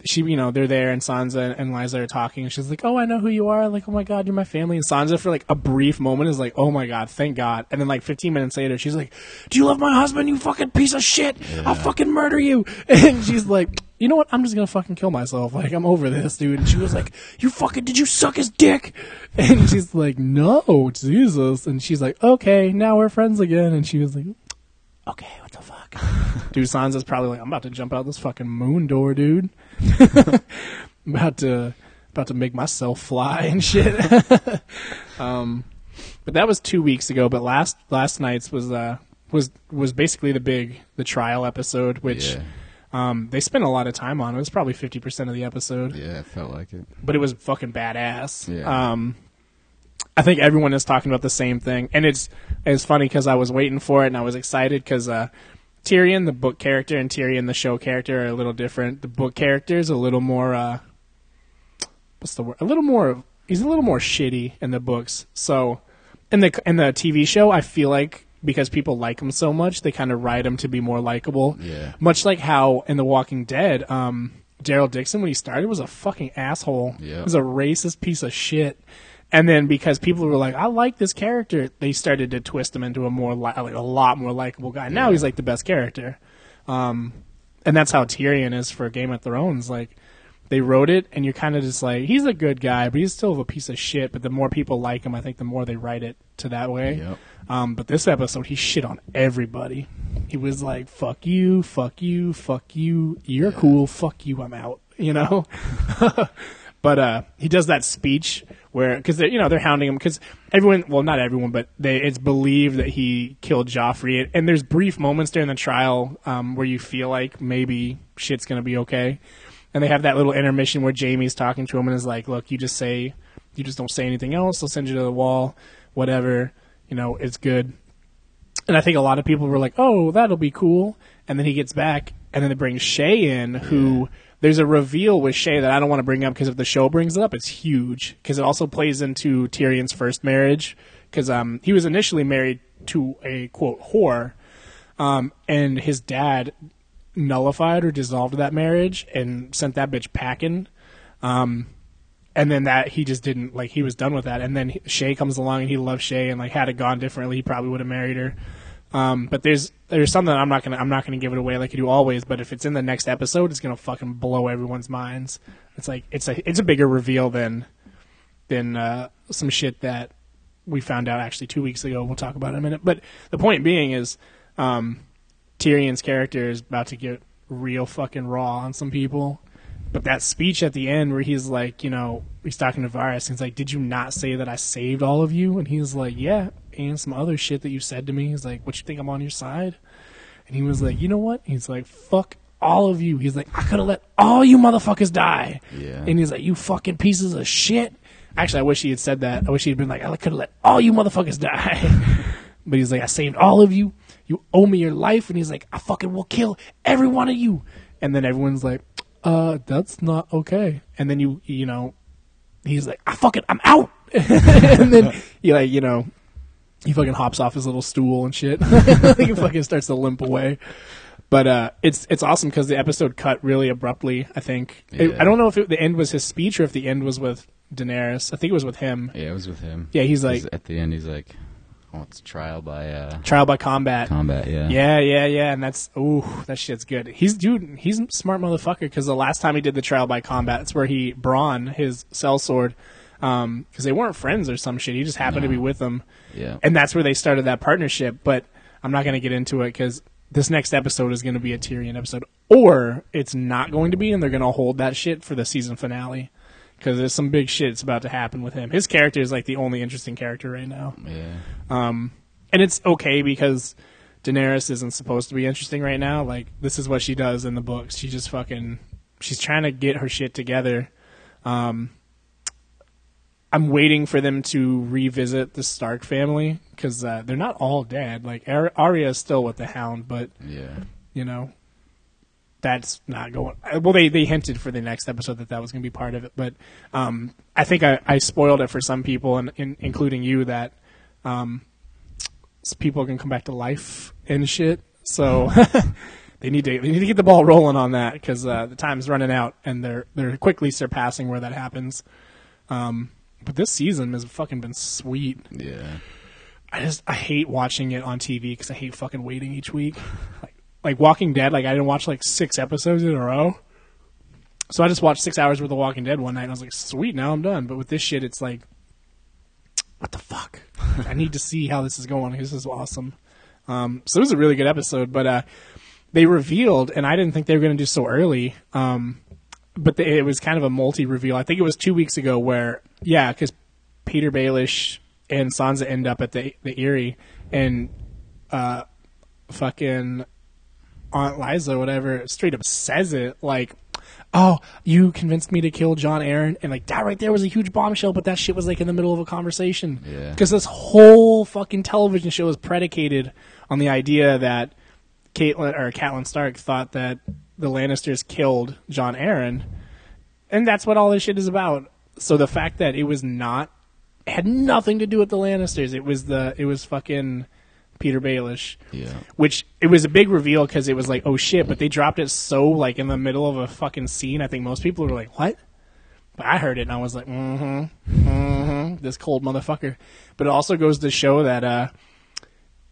she, you know, they're there and Sansa and Lysa are talking, and she's like, "Oh, I know who you are." Like, "Oh my god, you're my family." And Sansa, for like a brief moment, is like, "Oh my god, thank God." And then like 15 minutes later, she's like, "Do you love my husband? You fucking piece of shit! I'll fucking murder you!" And she's like. You know what? I'm just gonna fucking kill myself. Like I'm over this, dude. And she was like, "You fucking did you suck his dick?" And she's like, "No, Jesus." And she's like, "Okay, now we're friends again." And she was like, okay, what the fuck? dude, Sansa's probably like, I'm about to jump out this fucking moon door, dude. About to about to make myself fly and shit. um, but that was two weeks ago. But last last night's was uh was was basically the big the trial episode, which yeah. um they spent a lot of time on. It was probably fifty percent of the episode Yeah. It felt like it. but it was fucking badass. Yeah. Um, I think everyone is talking about the same thing, and it's it's funny because I was waiting for it and I was excited because uh, Tyrion, the book character, and Tyrion, the show character, are a little different. The book character is a little more uh, what's the word? A little more. He's a little more shitty in the books. So in the in the TV show, I feel like because people like him so much, they kind of write him to be more likable. Yeah. Much like how in The Walking Dead, um, Daryl Dixon when he started was a fucking asshole. Yeah. He was a racist piece of shit. And then because people were like, "I like this character," they started to twist him into a more li- like a lot more likable guy. Now Yeah. he's like the best character. Um, and that's how Tyrion is for Game of Thrones. Like they wrote it, and you're kind of just like, he's a good guy, but he's still a piece of shit. But the more people like him, I think the more they write it to that way. Yep. Um, but this episode, he shit on everybody. He was like, "Fuck you, fuck you, fuck you. You're cool. Fuck you. I'm out." You know. but uh, he does that speech where because you know they're hounding him because everyone, well, not everyone, but they it's believed that he killed Joffrey. And there's brief moments during the trial um, where you feel like maybe shit's gonna be okay. And they have that little intermission where Jaime's talking to him and is like, "Look, you just say, you just don't say anything else. They'll send you to the wall, whatever. You know, it's good." And I think a lot of people were like, "Oh, that'll be cool." And then he gets back, and then they bring Shae in, who there's a reveal with Shae that I don't want to bring up because if the show brings it up, it's huge because it also plays into Tyrion's first marriage because um, he was initially married to a quote whore, um, and his dad nullified or dissolved that marriage and sent that bitch packing. Um, and then that he just didn't like he was done with that. And then Shae comes along and he loves Shae and like had it gone differently, he probably would have married her. Um, but there's there's something I'm not gonna I'm not gonna give it away like I do always. But if it's in the next episode, it's gonna fucking blow everyone's minds. It's like it's a it's a bigger reveal than than uh, some shit that we found out actually two weeks ago. We'll talk about it in a minute. But the point being is, um, Tyrion's character is about to get real fucking raw on some people. But that speech at the end where he's like, you know, he's talking to Varys, and he's like, "Did you not say that I saved all of you?" And he's like, "Yeah, and some other shit that you said to me." He's like, "What you think I'm on your side?" And he was like, "You know what?" He's like, "Fuck all of you." He's like, "I could have let all you motherfuckers die." Yeah. And he's like, "You fucking pieces of shit." Actually, I wish he had said that. I wish he had been like, "I could have let all you motherfuckers die." but he's like, "I saved all of you. You owe me your life." And he's like, "I fucking will kill every one of you." And then everyone's like, "Uh, that's not okay." And then you, you know, he's like, "I fucking, I'm out." and then he like, you know, he fucking hops off his little stool and shit. he fucking starts to limp away. But uh, it's it's awesome because the episode cut really abruptly. I think It- Yeah. I don't know if it, the end was his speech or if the end was with Daenerys. I think it was with him. Yeah, it was with him. Yeah, he's like at the end, he's like, "Oh, it's trial by uh, trial by combat. combat." Yeah. Yeah, yeah, yeah, and that's ooh, that shit's good. He's dude, he's a smart motherfucker because the last time he did the trial by combat, it's where he brawn his cell because they weren't friends or some shit. He just happened to be with them, Yeah. and that's where they started that partnership. But I'm not going to get into it because this next episode is going to be a Tyrion episode, or it's not going to be, and they're going to hold that shit for the season finale because there's some big shit that's about to happen with him. His character is like the only interesting character right now. yeah. Um, and it's okay because Daenerys isn't supposed to be interesting right now. Like this is what she does in the books. She just fucking she's trying to get her shit together. Um, I'm waiting for them to revisit the Stark family because uh, they're not all dead. Like Ar- Arya is still with the Hound, but Yeah. you know that's not going uh, well they they hinted for the next episode that that was going to be part of it but um i think i i spoiled it for some people and in, including you that um people can come back to life and shit so they need to they need to get the ball rolling on that because uh, the time's running out and they're they're quickly surpassing where that happens um but this season has fucking been sweet Yeah. I just I hate watching it on TV because I hate fucking waiting each week. Like like Walking Dead, like I didn't watch like six episodes in a row. So I just watched six hours worth of Walking Dead one night. and I was like, sweet, now I'm done. But with this shit, it's like, what the fuck? I need to see how this is going. This is awesome. Um, so it was a really good episode. But uh, they revealed, and I didn't think they were going to do so early. Um, but they, it was kind of a multi reveal. I think it was two weeks ago where, yeah, because Petyr Baelish and Sansa end up at the the Eyrie, and uh, fucking Aunt Lysa, whatever, straight up says it like, "Oh, you convinced me to kill Jon Arryn," and like that right there was a huge bombshell. But that shit was like in the middle of a conversation, Yeah. Because this whole fucking television show is predicated on the idea that Caitlyn or Catelyn Stark thought that the Lannisters killed Jon Arryn, and that's what all this shit is about. So the fact that it was not it had nothing to do with the Lannisters. It was the it was fucking Petyr Baelish Yeah. which it was a big reveal because it was like, oh shit, but they dropped it so like in the middle of a fucking scene. I think most people were like, what? But I heard it and I was like, mm-hmm, mm-hmm, this cold motherfucker. But it also goes to show that uh,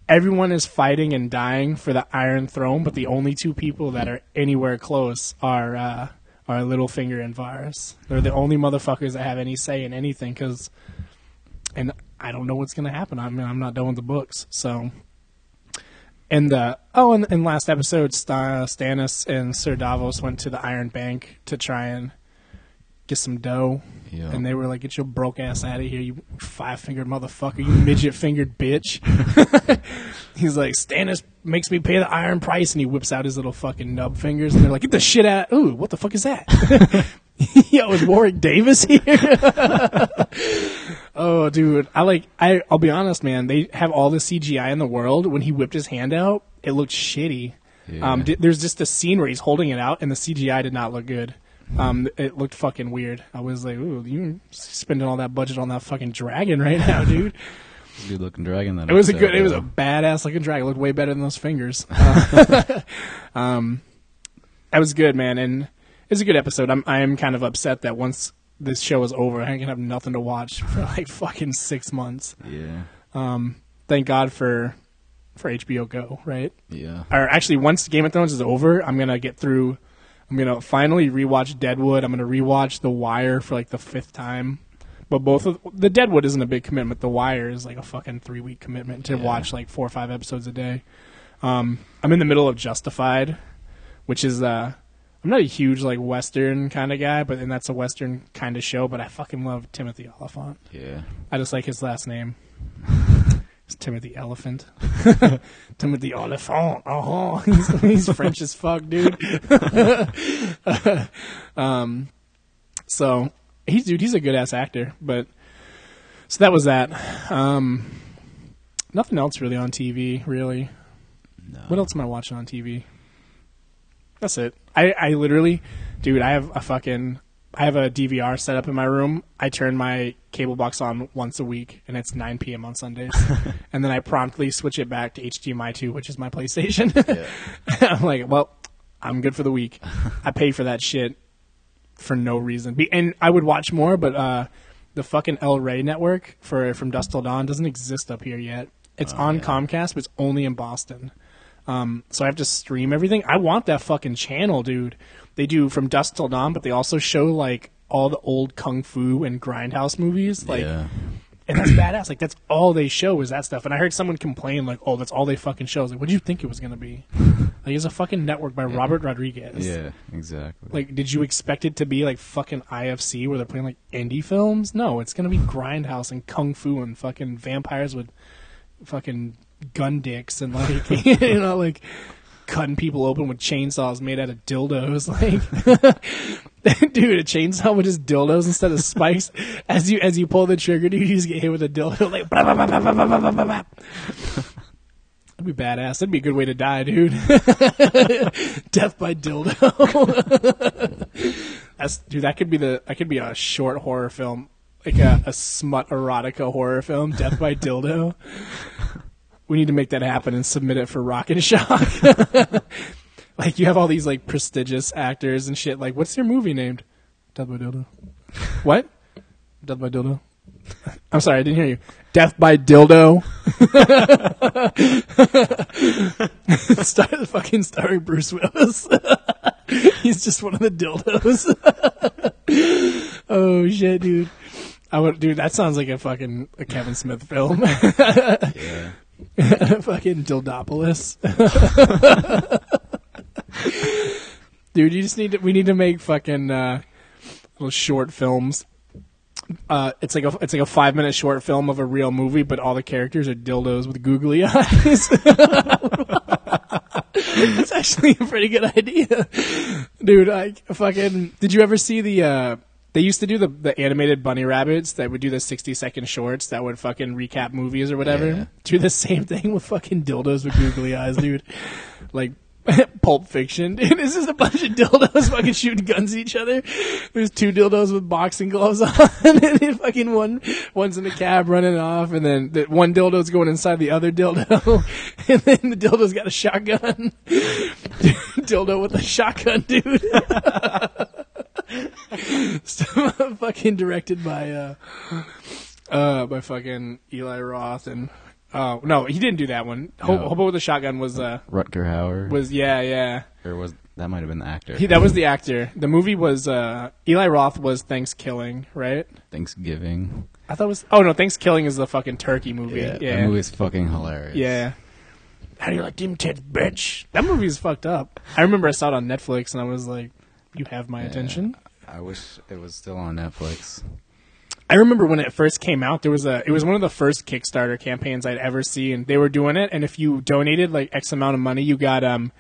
everyone is fighting and dying for the Iron Throne, but the only two people that are anywhere close are uh, are Littlefinger and Varys. They're the only motherfuckers that have any say in anything. Cause, and I don't know what's gonna happen. I mean, I'm not done with the books, so. And uh, oh, and in last episode, Sta- Stannis and Sir Davos went to the Iron Bank to try and get some dough. Yeah. And they were like, "Get your broke ass out of here, you five fingered motherfucker, you midget fingered bitch." He's like, "Stannis makes me pay the iron price," and he whips out his little fucking nub fingers, and they're like, "Get the shit out!" Ooh, what the fuck is that? Yo, is Warwick Davis here? oh, dude, I like. I I'll be honest, man. They have all the CGI in the world. When he whipped his hand out, it looked shitty. Yeah. Um, di- there's just a scene where he's holding it out, and the CGI did not look good. Um, it looked fucking weird. I was like, "Ooh, you spending all that budget on that fucking dragon right now, dude." Good looking dragon. That It was a good. It was a badass looking dragon. It looked way better than those fingers. Uh, um, that was good, man, and it was a good episode. I'm I am kind of upset that once this show is over, I can have nothing to watch for like fucking six months. Yeah. Um, thank God for for HBO Go, right? Yeah. Or actually, once Game of Thrones is over, I'm gonna get through. I'm gonna finally rewatch Deadwood. I'm gonna rewatch The Wire for like the fifth time. But both of the Deadwood isn't a big commitment. The Wire is like a fucking three week commitment to Yeah. watch like four or five episodes a day. Um, I'm in the middle of Justified, which is uh, I'm not a huge like Western kind of guy, but and that's a Western kind of show. But I fucking love Timothy Olyphant. Yeah. I just like his last name. It's Timothy Elephant. Timothy Olyphant. Oh, he's, he's French as fuck, dude. um, so he's dude. He's a good ass actor. But so that was that. Um, nothing else really on TV. Really. No. What else am I watching on TV? That's it. I, I literally, dude, I have a fucking, I have a DVR set up in my room. I turn my cable box on once a week, and it's 9 p.m. on Sundays. and then I promptly switch it back to HDMI 2, which is my PlayStation. Yeah. I'm like, well, I'm good for the week. I pay for that shit for no reason. And I would watch more, but uh, the fucking El Rey network for from Dusk Till Dawn doesn't exist up here yet. It's Oh, on yeah. Comcast, but it's only in Boston. Um, so I have to stream everything. I want that fucking channel, dude. They do from dusk Till Dawn, but they also show like all the old kung fu and grindhouse movies. Like, yeah. and that's badass. Like that's all they show is that stuff. And I heard someone complain like, "Oh, that's all they fucking show." I was like, "What do you think it was gonna be?" like it's a fucking network by Robert Rodriguez. Yeah. Exactly. Like, did you expect it to be like fucking IFC where they're playing like indie films? No, it's gonna be grindhouse and kung fu and fucking vampires with fucking gun dicks and like you know like cutting people open with chainsaws made out of dildos. Like, dude, a chainsaw with just dildos instead of spikes. As you as you pull the trigger, dude, you just get hit with a dildo. Like, blah, blah, blah, blah, blah, blah, That'd be badass. That'd be a good way to die, dude. Death by dildo. That's dude. That could be the. That could be a short horror film, like a, a smut erotica horror film. Death by dildo. We need to make that happen and submit it for Rock and Shock. like you have all these like prestigious actors and shit. Like, what's your movie named? Death by dildo. What? Death by dildo. I'm sorry, I didn't hear you. Death by dildo. Star, fucking starring Bruce Willis. He's just one of the dildos. oh shit, dude. I would, dude. That sounds like a fucking a Kevin Smith film. yeah. fucking Dildopolis. dude, you just need to. We need to make fucking uh, little short films. Uh, it's like a it's like a five minute short film of a real movie, but all the characters are dildos with googly eyes. That's actually a pretty good idea, dude. I fucking did you ever see the? uh They used to do the the animated bunny rabbits that would do the sixty second shorts that would fucking recap movies or whatever. Yeah. Do the same thing with fucking dildos with googly eyes, dude. Like. Pulp Fiction, dude. This is a bunch of dildos fucking shooting guns at each other. There's two dildos with boxing gloves on, and then fucking one, one's in the cab running off, and then the one dildo's going inside the other dildo, and then the dildo's got a shotgun. dildo with a shotgun, dude. Fucking directed by, uh, uh, by fucking Eli Roth and, oh, no, he didn't do that one. Ho- No. Hobo with a shotgun was, uh, Rutger Hauer. was, yeah, yeah. or was That might have been the actor. He, that was the actor. The movie was uh, Eli Roth was Thanksgiving, right? Thanksgiving. I thought it was. Oh no, Thanksgiving is the fucking turkey movie. Yeah, Yeah, that movie's fucking hilarious. yeah. How do you like them tits, bitch? That movie is fucked up. I remember I saw it on Netflix and I was like, "You have my Yeah. attention." I wish it was still on Netflix. I remember when it first came out, there was a it was one of the first Kickstarter campaigns I'd ever seen. They were doing it, and if you donated like X amount of money, you got um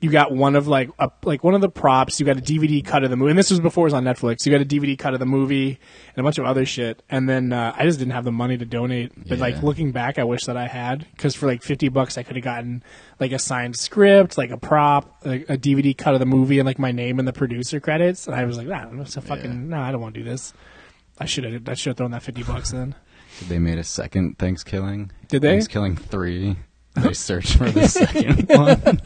you got one of like a, like one of the props. You got a DVD cut of the movie, and this was before it was on Netflix. You got a DVD cut of the movie and a bunch of other shit. And then uh, I just didn't have the money to donate. But like looking back, I wish that I had because for like fifty bucks, I could have gotten like a signed script, like a prop, like a DVD cut of the movie, and like my name and the producer credits. And I was like, nah, a fucking Yeah. no, I don't want to do this. I should have. I should have thrown that fifty bucks in. They made a second Thanksgiving. Did they? Thanksgiving three. They searched for the second one.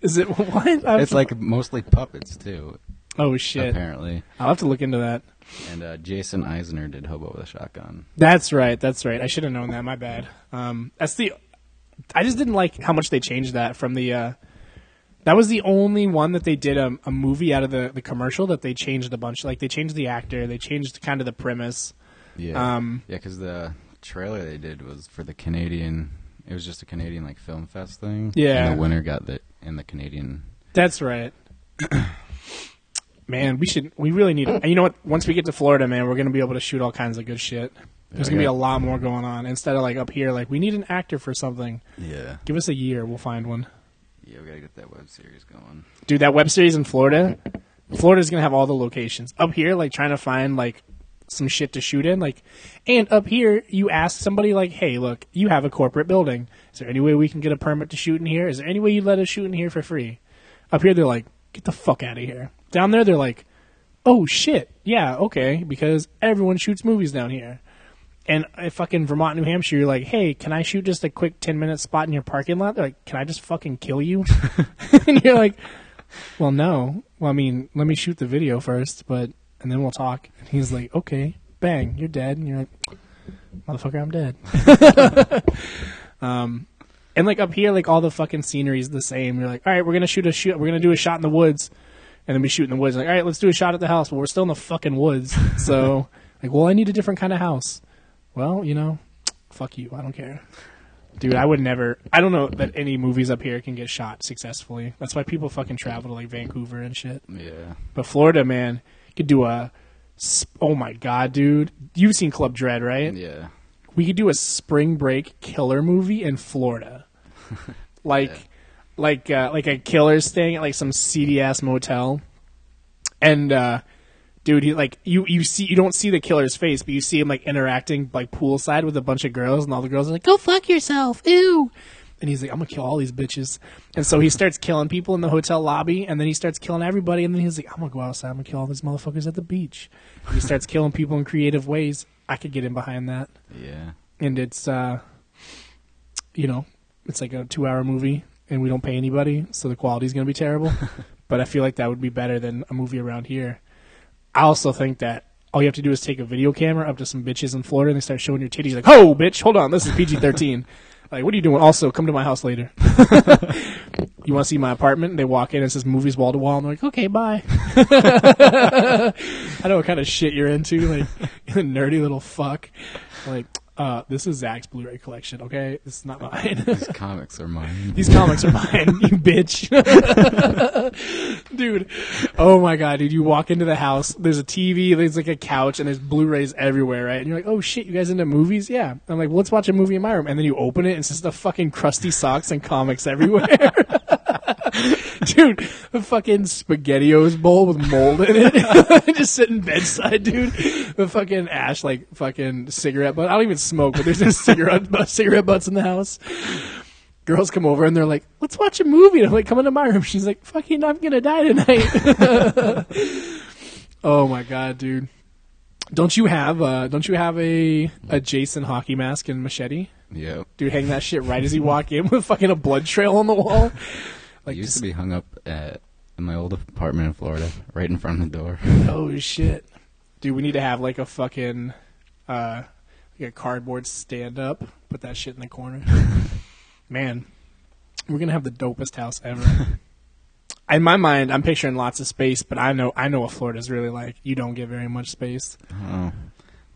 Is it what? I- It's like mostly puppets too, oh shit! apparently. I'll have to look into that. And uh, Jason Eisener did Hobo with a Shotgun. That's right. That's right. I should have known that. My bad. Um, that's the. I just didn't like how much they changed that from the. Uh, that was the only one that they did a, a movie out of the, the commercial that they changed a bunch. Like they changed the actor, they changed kind of the premise. Yeah, Um, yeah, because the trailer they did was for the Canadian. It was just a Canadian like film fest thing. Yeah. and the winner got the in the Canadian. That's right. man, we should. We really need. And you know what? Once we get to Florida, man, we're gonna be able to shoot all kinds of good shit. There's gonna be a lot more going on instead of like up here. Like we need an actor for something. Yeah, Give us a year, we'll find one. yeah, we gotta get that web series going. Dude, that web series in Florida, Florida's gonna have all the locations. Up here, like trying to find like some shit to shoot in, like, and up here, you ask somebody like, "Hey, look, you have a corporate building. Is there any way we can get a permit to shoot in here? Is there any way you let us shoot in here for free?" Up here, they're like, "Get the fuck out of here." Down there, they're like, "Oh shit, yeah, okay," because everyone shoots movies down here. And if fucking Vermont, New Hampshire, you're like, "Hey, can I shoot just a quick ten minute spot in your parking lot?" They're like, "Can I just fucking kill you?" and you're like, well, no. Well, I mean, let me shoot the video first, but and then we'll talk. And he's like, okay, bang, you're dead. And you're like, motherfucker, I'm dead. um, and like up here, like all the fucking scenery is the same. You're like, all right, we're gonna shoot a shoot. We're gonna do a shot in the woods, and then we shoot in the woods. Like, all right, let's do a shot at the house. But we're still in the fucking woods. So, like, well, I need a different kind of house. Well, you know, fuck you. I don't care. Dude, I would never. I don't know that any movies up here can get shot successfully. That's why people fucking travel to like Vancouver and shit. Yeah, But Florida, man, could do a. sp- Oh my god, dude! You've seen Club Dread, right? yeah, We could do a spring break killer movie in Florida, like, Yeah. like, uh, like a killer staying at like some seedy ass motel, and uh, dude, he like you you see you don't see the killer's face, but you see him like interacting like poolside with a bunch of girls, and all the girls are like, "Go fuck yourself, ew." And he's like, I'm gonna kill all these bitches. And so he starts killing people in the hotel lobby, and then he starts killing everybody, and then he's like, I'm gonna go outside, I'm gonna kill all these motherfuckers at the beach. And he starts killing people in creative ways. I could get in behind that. yeah. And it's uh you know, it's like a two hour movie and we don't pay anybody, so the quality's gonna be terrible. but I feel like that would be better than a movie around here. I also think that all you have to do is take a video camera up to some bitches in Florida and they start showing your titties like, Oh bitch, hold on, this is PG thirteen. like, what are you doing? Also, come to my house later. you wanna see my apartment? They walk in and it says movies wall to wall and they're like, Okay, bye. I know what kind of shit you're into, like nerdy little fuck. Like, uh, this is Zach's Blu-ray collection. Okay, this is not mine. These comics are mine. These comics are mine, you bitch. dude. Oh my god, dude. You walk into the house, there's a TV, there's like a couch, and there's Blu-rays everywhere, right? And you're like, oh shit, you guys into movies? Yeah. I'm like, well, let's watch a movie in my room. And then you open it, and it's just the fucking crusty socks and comics everywhere. dude, the fucking SpaghettiOs bowl with mold in it. just sitting bedside, dude. The fucking ash, like fucking cigarette butt. I don't even smoke, but there's just cigarette, butt, cigarette butts in the house girls come over and they're like, "Let's watch a movie." And I'm like, "Come into my room." She's like, "Fucking, I'm gonna die tonight." oh my god, dude! Don't you have uh, don't you have a a Jason hockey mask and machete? Yep. Dude, hang that shit right as you walk in with fucking a blood trail on the wall. Like, it used to be hung up at in my old apartment in Florida, right in front of the door. oh shit, dude, we need to have like a fucking uh, like a cardboard stand up. Put that shit in the corner. Man, we're gonna have the dopest house ever. in my mind, I'm picturing lots of space, but I know I know what Florida's really like. You don't get very much space. Oh,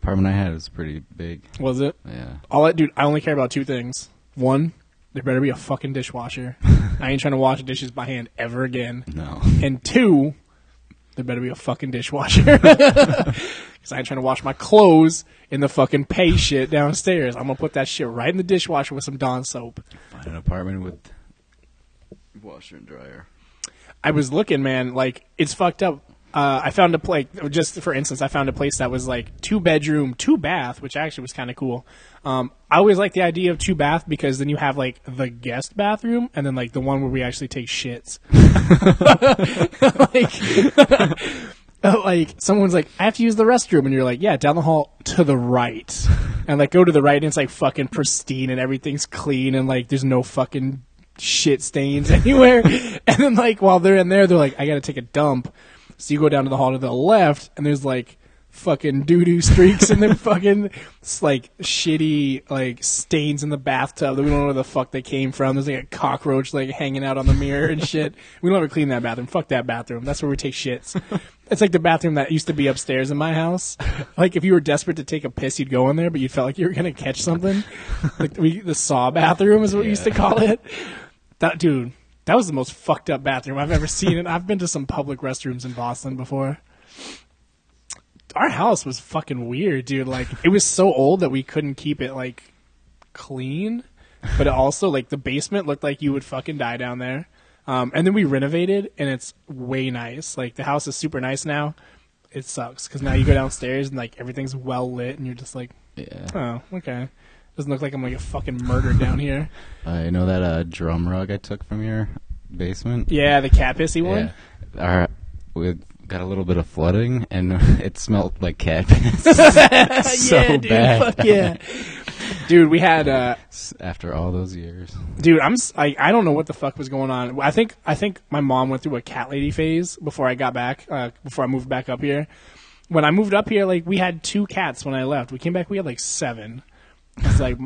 apartment I had was pretty big. Was it? Yeah. All I dude, I only care about two things. One, there better be a fucking dishwasher. I ain't trying to wash dishes by hand ever again. No. And two, there better be a fucking dishwasher. Because I ain't trying to wash my clothes in the fucking pay shit downstairs. I'm gonna put that shit right in the dishwasher with some Dawn soap. Find an apartment with washer and dryer. I was looking, man, like it's fucked up. Uh, I found a place, just for instance, I found a place that was like two bedroom, two bath, which actually was kind of cool. Um, I always like the idea of two bath because then you have like the guest bathroom and then like the one where we actually take shits. like, like someone's like, I have to use the restroom, and you're like, yeah, down the hall to the right, and like go to the right, and it's like fucking pristine and everything's clean and like there's no fucking shit stains anywhere. and then like while they're in there, they're like, I gotta take a dump. So you go down to the hall to the left, and there's like fucking doo doo streaks and then fucking like shitty like stains in the bathtub that we don't know where the fuck they came from. There's like a cockroach like hanging out on the mirror and shit. We don't ever clean that bathroom. Fuck that bathroom. That's where we take shits. It's like the bathroom that used to be upstairs in my house. Like if you were desperate to take a piss, you'd go in there, but you felt like you were gonna catch something. Like we, the saw bathroom is what we used to call it. That dude, that was the most fucked up bathroom I've ever seen. And I've been to some public restrooms in Boston before. Our house was fucking weird, dude. Like it was so old that we couldn't keep it like clean, but it also like the basement looked like you would fucking die down there. Um, and then we renovated, and it's way nice. Like the house is super nice now. It sucks because now you go downstairs and like everything's well lit, and you're just like, Yeah. oh, okay. Doesn't look like I'm like a fucking murder down here. I know that uh, drum rug I took from your basement. Yeah, the cat pissy one. Yeah. Our, we got a little bit of flooding, and it smelled like cat piss. so yeah, dude. bad. Fuck yeah, dude. We had, uh, After all those years. dude. I'm. I don't know what the fuck was going on. I think. I think my mom went through a cat lady phase before I got back. Uh, before I moved back up here. When I moved up here, like we had two cats when I left. We came back, we had like seven. Was like,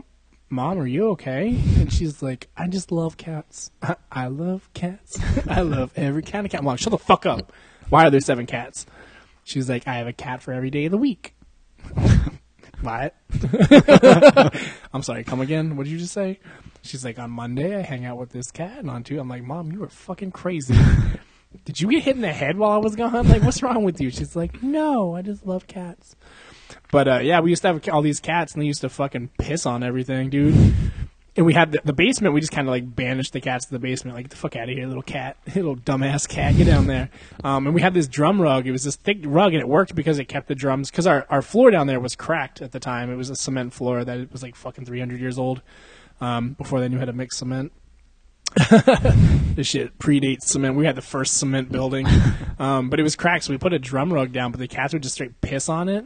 "Mom, are you okay?" And she's like, "I just love cats. I, I love cats. I love every kind of cat." I'm like, "Shut the fuck up. Why are there seven cats?" She's like, "I have a cat for every day of the week." what? I'm sorry. Come again? What did you just say? She's like, on Monday I hang out with this cat, and on Tuesday I'm like, Mom, you are fucking crazy. Did you get hit in the head while I was gone? Like, what's wrong with you? She's like, No, I just love cats. But uh, yeah, we used to have all these cats, and they used to fucking piss on everything, dude. And we had the, the basement. We just kind of like banished the cats to the basement. Like, get the fuck out of here, little cat, little dumbass cat, get down there. Um, and we had this drum rug. It was this thick rug, and it worked because it kept the drums. Because our our floor down there was cracked at the time. It was a cement floor that it was like fucking 300 years old. Um, before they knew how to mix cement. this shit predates cement. We had the first cement building, um, but it was cracked, so we put a drum rug down. But the cats would just straight piss on it.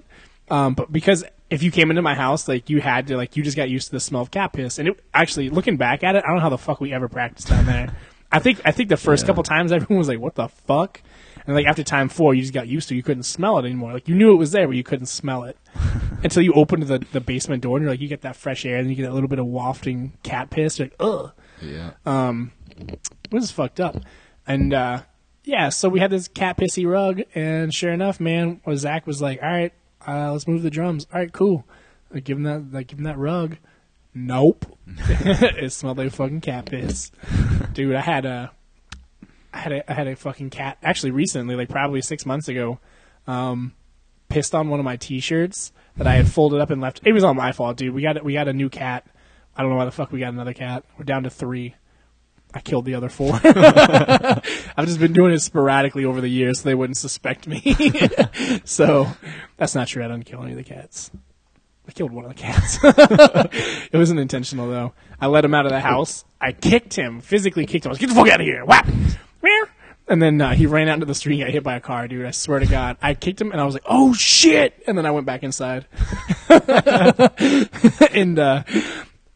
Um, but because if you came into my house, like you had to, like you just got used to the smell of cat piss. And it, actually, looking back at it, I don't know how the fuck we ever practiced down there. I think I think the first Yeah. couple times everyone was like, "What the fuck." And like after time four, you just got used to. it. You couldn't smell it anymore. Like you knew it was there, but you couldn't smell it until you opened the the basement door, and you're like, you get that fresh air, and you get that little bit of wafting cat piss. You're like, ugh Yeah. this was fucked up. And uh, yeah, so we had this cat pissy rug, and sure enough, man, Zach was like, "All right, uh, let's move the drums." All right, cool. Like, give him that, like, give him that rug. Nope, it smelled like a fucking cat piss, dude. I had a, I had a, I had a fucking cat actually recently, like probably six months ago. Um, pissed on one of my T-shirts that I had folded up and left. It was all my fault, dude. We got we got a new cat. I don't know why the fuck we got another cat. We're down to three. I killed the other four. I've just been doing it sporadically over the years so they wouldn't suspect me. so that's not true. I didn't kill any of the cats. I killed one of the cats. it wasn't intentional though. I let him out of the house. I kicked him, physically kicked him. I was, get the fuck out of here. Whap! And then uh, he ran out into the street and got hit by a car, dude. I swear to God. I kicked him and I was like, oh shit! And then I went back inside. and uh,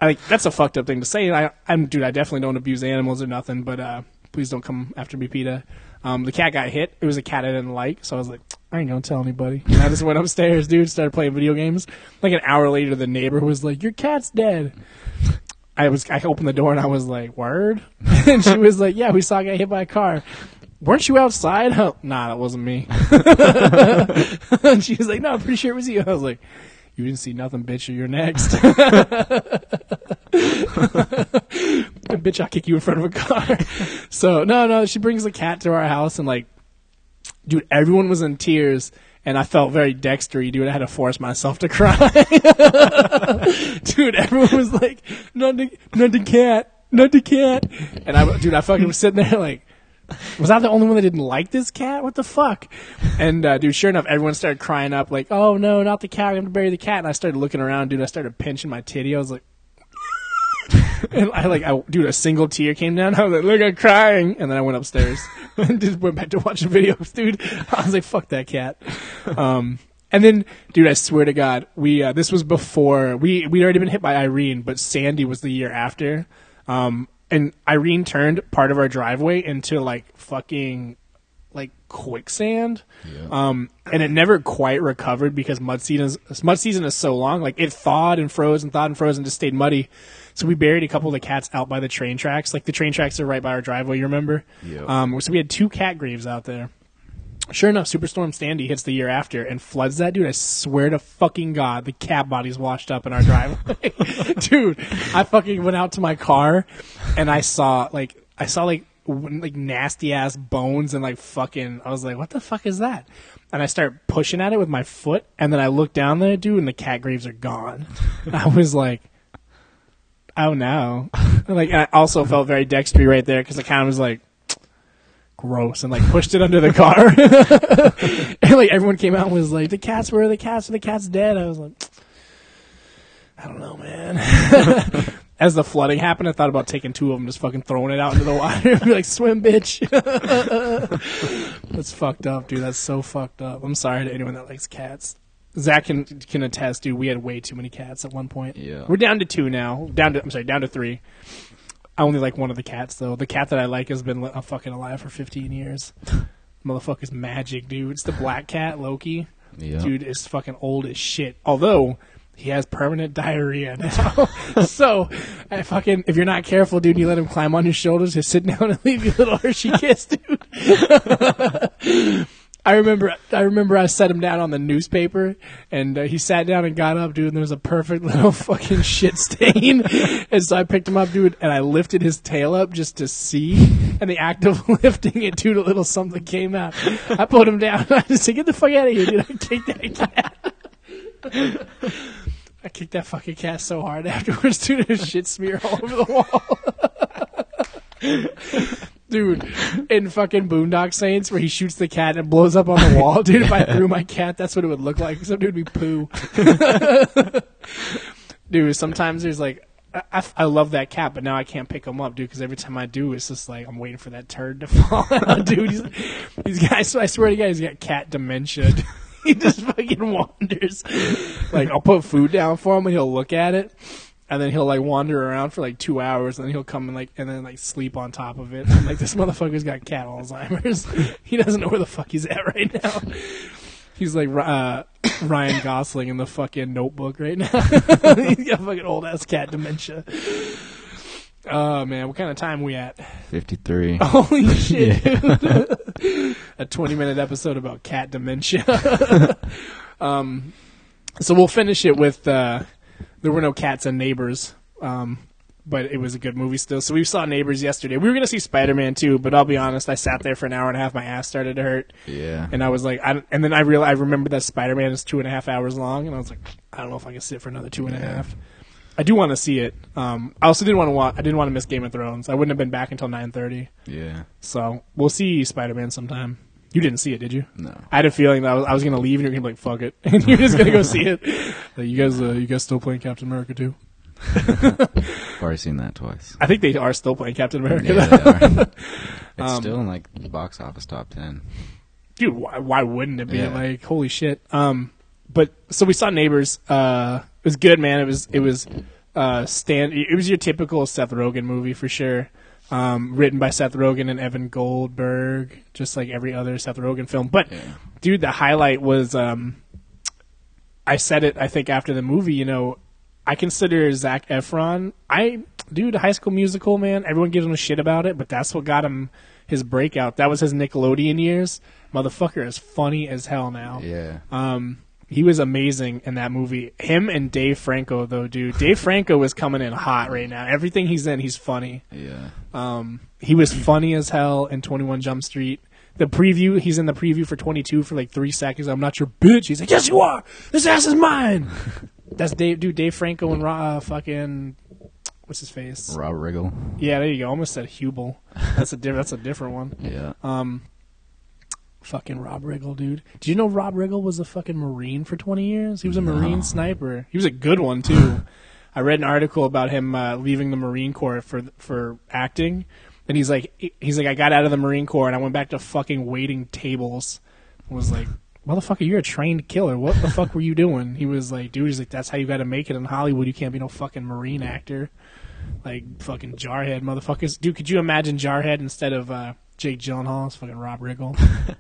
I think that's a fucked up thing to say. I, I'm, dude, I definitely don't abuse animals or nothing, but uh, please don't come after me, PETA. Um, the cat got hit. It was a cat I didn't like, so I was like, I ain't gonna tell anybody. And I just went upstairs, dude, started playing video games. Like an hour later, the neighbor was like, "Your cat's dead." I was I opened the door and I was like, "Word," and she was like, "Yeah, we saw a guy hit by a car." Weren't you outside? Oh, nah, that wasn't me. and she was like, "No, I'm pretty sure it was you." I was like, "You didn't see nothing, bitch. Or you're next." bitch, I'll kick you in front of a car. so no, no, she brings the cat to our house and like, dude, everyone was in tears. And I felt very dextery, dude. I had to force myself to cry. dude, everyone was like, not the, not the cat, not the cat. And I, dude, I fucking was sitting there like, was I the only one that didn't like this cat? What the fuck? And uh, dude, sure enough, everyone started crying up like, "Oh no, not the cat! I'm gonna bury the cat!" And I started looking around, dude. I started pinching my titty. I was like, and I like, I, dude, a single tear came down. I was like, "Look, I'm crying!" And then I went upstairs and just went back to watching videos, dude. I was like, "Fuck that cat." Um, and then, dude, I swear to God, we uh, this was before we we'd already been hit by Irene, but Sandy was the year after. Um, and Irene turned part of our driveway into like fucking like quicksand. Yeah. Um, and it never quite recovered because mud season is, mud season is so long. Like it thawed and froze and thawed and froze and just stayed muddy. So we buried a couple of the cats out by the train tracks. Like the train tracks are right by our driveway. You remember? Yep. Um, so we had two cat graves out there. Sure enough, Superstorm Sandy hits the year after and floods that dude. I swear to fucking God, the cat bodies washed up in our driveway. dude, I fucking went out to my car and I saw like I saw like like nasty ass bones and like fucking. I was like, what the fuck is that? And I start pushing at it with my foot, and then I look down there, dude, and the cat graves are gone. I was like, oh no. like I also felt very dextery right there because I kind of was like gross and like pushed it under the car. and like everyone came out and was like, the cats where are the cats? Are the cats dead? I was like, I don't know, man. As the flooding happened, I thought about taking two of them, just fucking throwing it out into the water, be like, swim, bitch. That's fucked up, dude. That's so fucked up. I'm sorry to anyone that likes cats. Zach can can attest, dude. We had way too many cats at one point. Yeah. We're down to two now. Down to I'm sorry, down to three. I only like one of the cats though. The cat that I like has been li- uh, fucking alive for 15 years. Motherfucker's magic, dude. It's the black cat, Loki. Yeah. Dude is fucking old as shit. Although he has permanent diarrhea now. so, I fucking if you're not careful, dude, you let him climb on your shoulders, he'll sit down and leave you a little Hershey kiss, dude. I remember, I remember, I set him down on the newspaper, and uh, he sat down and got up, dude. And there was a perfect little fucking shit stain, and so I picked him up, dude, and I lifted his tail up just to see. And the act of lifting it, dude, a little something came out. I put him down. I just said, "Get the fuck out of here, dude!" I kicked that cat. I kicked that fucking cat so hard afterwards, dude. There's shit smear all over the wall. dude, in fucking Boondock Saints, where he shoots the cat and blows up on the wall, dude. If I threw my cat, that's what it would look like. Some dude would be poo. dude, sometimes there's like. I, I, I love that cat, but now I can't pick him up, dude. Because every time I do, it's just like I'm waiting for that turd to fall out, dude. He's, these guys, I swear to God, he's got cat dementia. he just fucking wanders. Like I'll put food down for him, and he'll look at it, and then he'll like wander around for like two hours, and then he'll come and like and then like sleep on top of it. I'm like this motherfucker's got cat Alzheimer's. he doesn't know where the fuck he's at right now. He's like uh, Ryan Gosling in the fucking Notebook right now. he's got fucking old ass cat dementia. Oh man, what kind of time we at? 53. Holy shit! dude. A twenty-minute episode about cat dementia. um, so we'll finish it with uh, there were no cats and neighbors. Um, but it was a good movie still. So we saw Neighbors yesterday. We were gonna see Spider Man too, but I'll be honest, I sat there for an hour and a half. My ass started to hurt, Yeah. and I was like, I, and then I realized I remembered that Spider Man is two and a half hours long, and I was like, I don't know if I can sit for another two and a Yeah. half. I do want to see it. Um, I also didn't want to watch. I didn't want to miss Game of Thrones. I wouldn't have been back until nine thirty. yeah. So we'll see Spider Man sometime. You didn't see it, did you? No. I had a feeling that I was, I was going to leave and you're going to be like, fuck it. And you're just going to go see it. Like, you guys, uh, you guys still playing Captain America too? I've already seen that twice. I think they are still playing Captain America. Yeah, they are. It's Um, still in like the box office top 10. Dude, why, why wouldn't it be? Yeah. Like, holy shit. Um, but, so we saw Neighbors. Uh, it was good, man. It was, it was, uh, stand, it was your typical Seth Rogen movie for sure. Um, written by Seth Rogen and Evan Goldberg, just like every other Seth Rogen film. But Yeah. dude, the highlight was um, I said it. I think after the movie, you know, I consider Zac Efron. I dude, High School Musical, man. Everyone gives him a shit about it, but that's what got him his breakout. That was his Nickelodeon years. Motherfucker is funny as hell now. Yeah. Um, he was amazing in that movie. Him and Dave Franco, though, dude. Dave Franco is coming in hot right now. Everything he's in, he's funny. Yeah. Um, he was funny as hell in 21 Jump Street. The preview, he's in the preview for 22 for like three seconds. I'm not your bitch. He's like, yes, you are. This ass is mine. That's Dave, dude. Dave Franco and Ra- uh, fucking what's his face? Rob Riggle. Yeah, there you go. Almost said Huebel. That's a diff- That's a different one. Yeah. Um, fucking Rob Riggle, dude. Do you know Rob Riggle was a fucking Marine for 20 years? He was a No. Marine sniper. He was a good one too. I read an article about him uh, leaving the Marine Corps for for acting, and he's like, he's like, I got out of the Marine Corps and I went back to fucking waiting tables. I was like, motherfucker, you're a trained killer. What the fuck were you doing? He was like, dude, he's like, that's how you got to make it in Hollywood. You can't be no fucking Marine actor. Like fucking Jarhead motherfuckers. Dude, could you imagine Jarhead instead of uh, Jake Gyllenhaal? It's fucking Rob Riggle.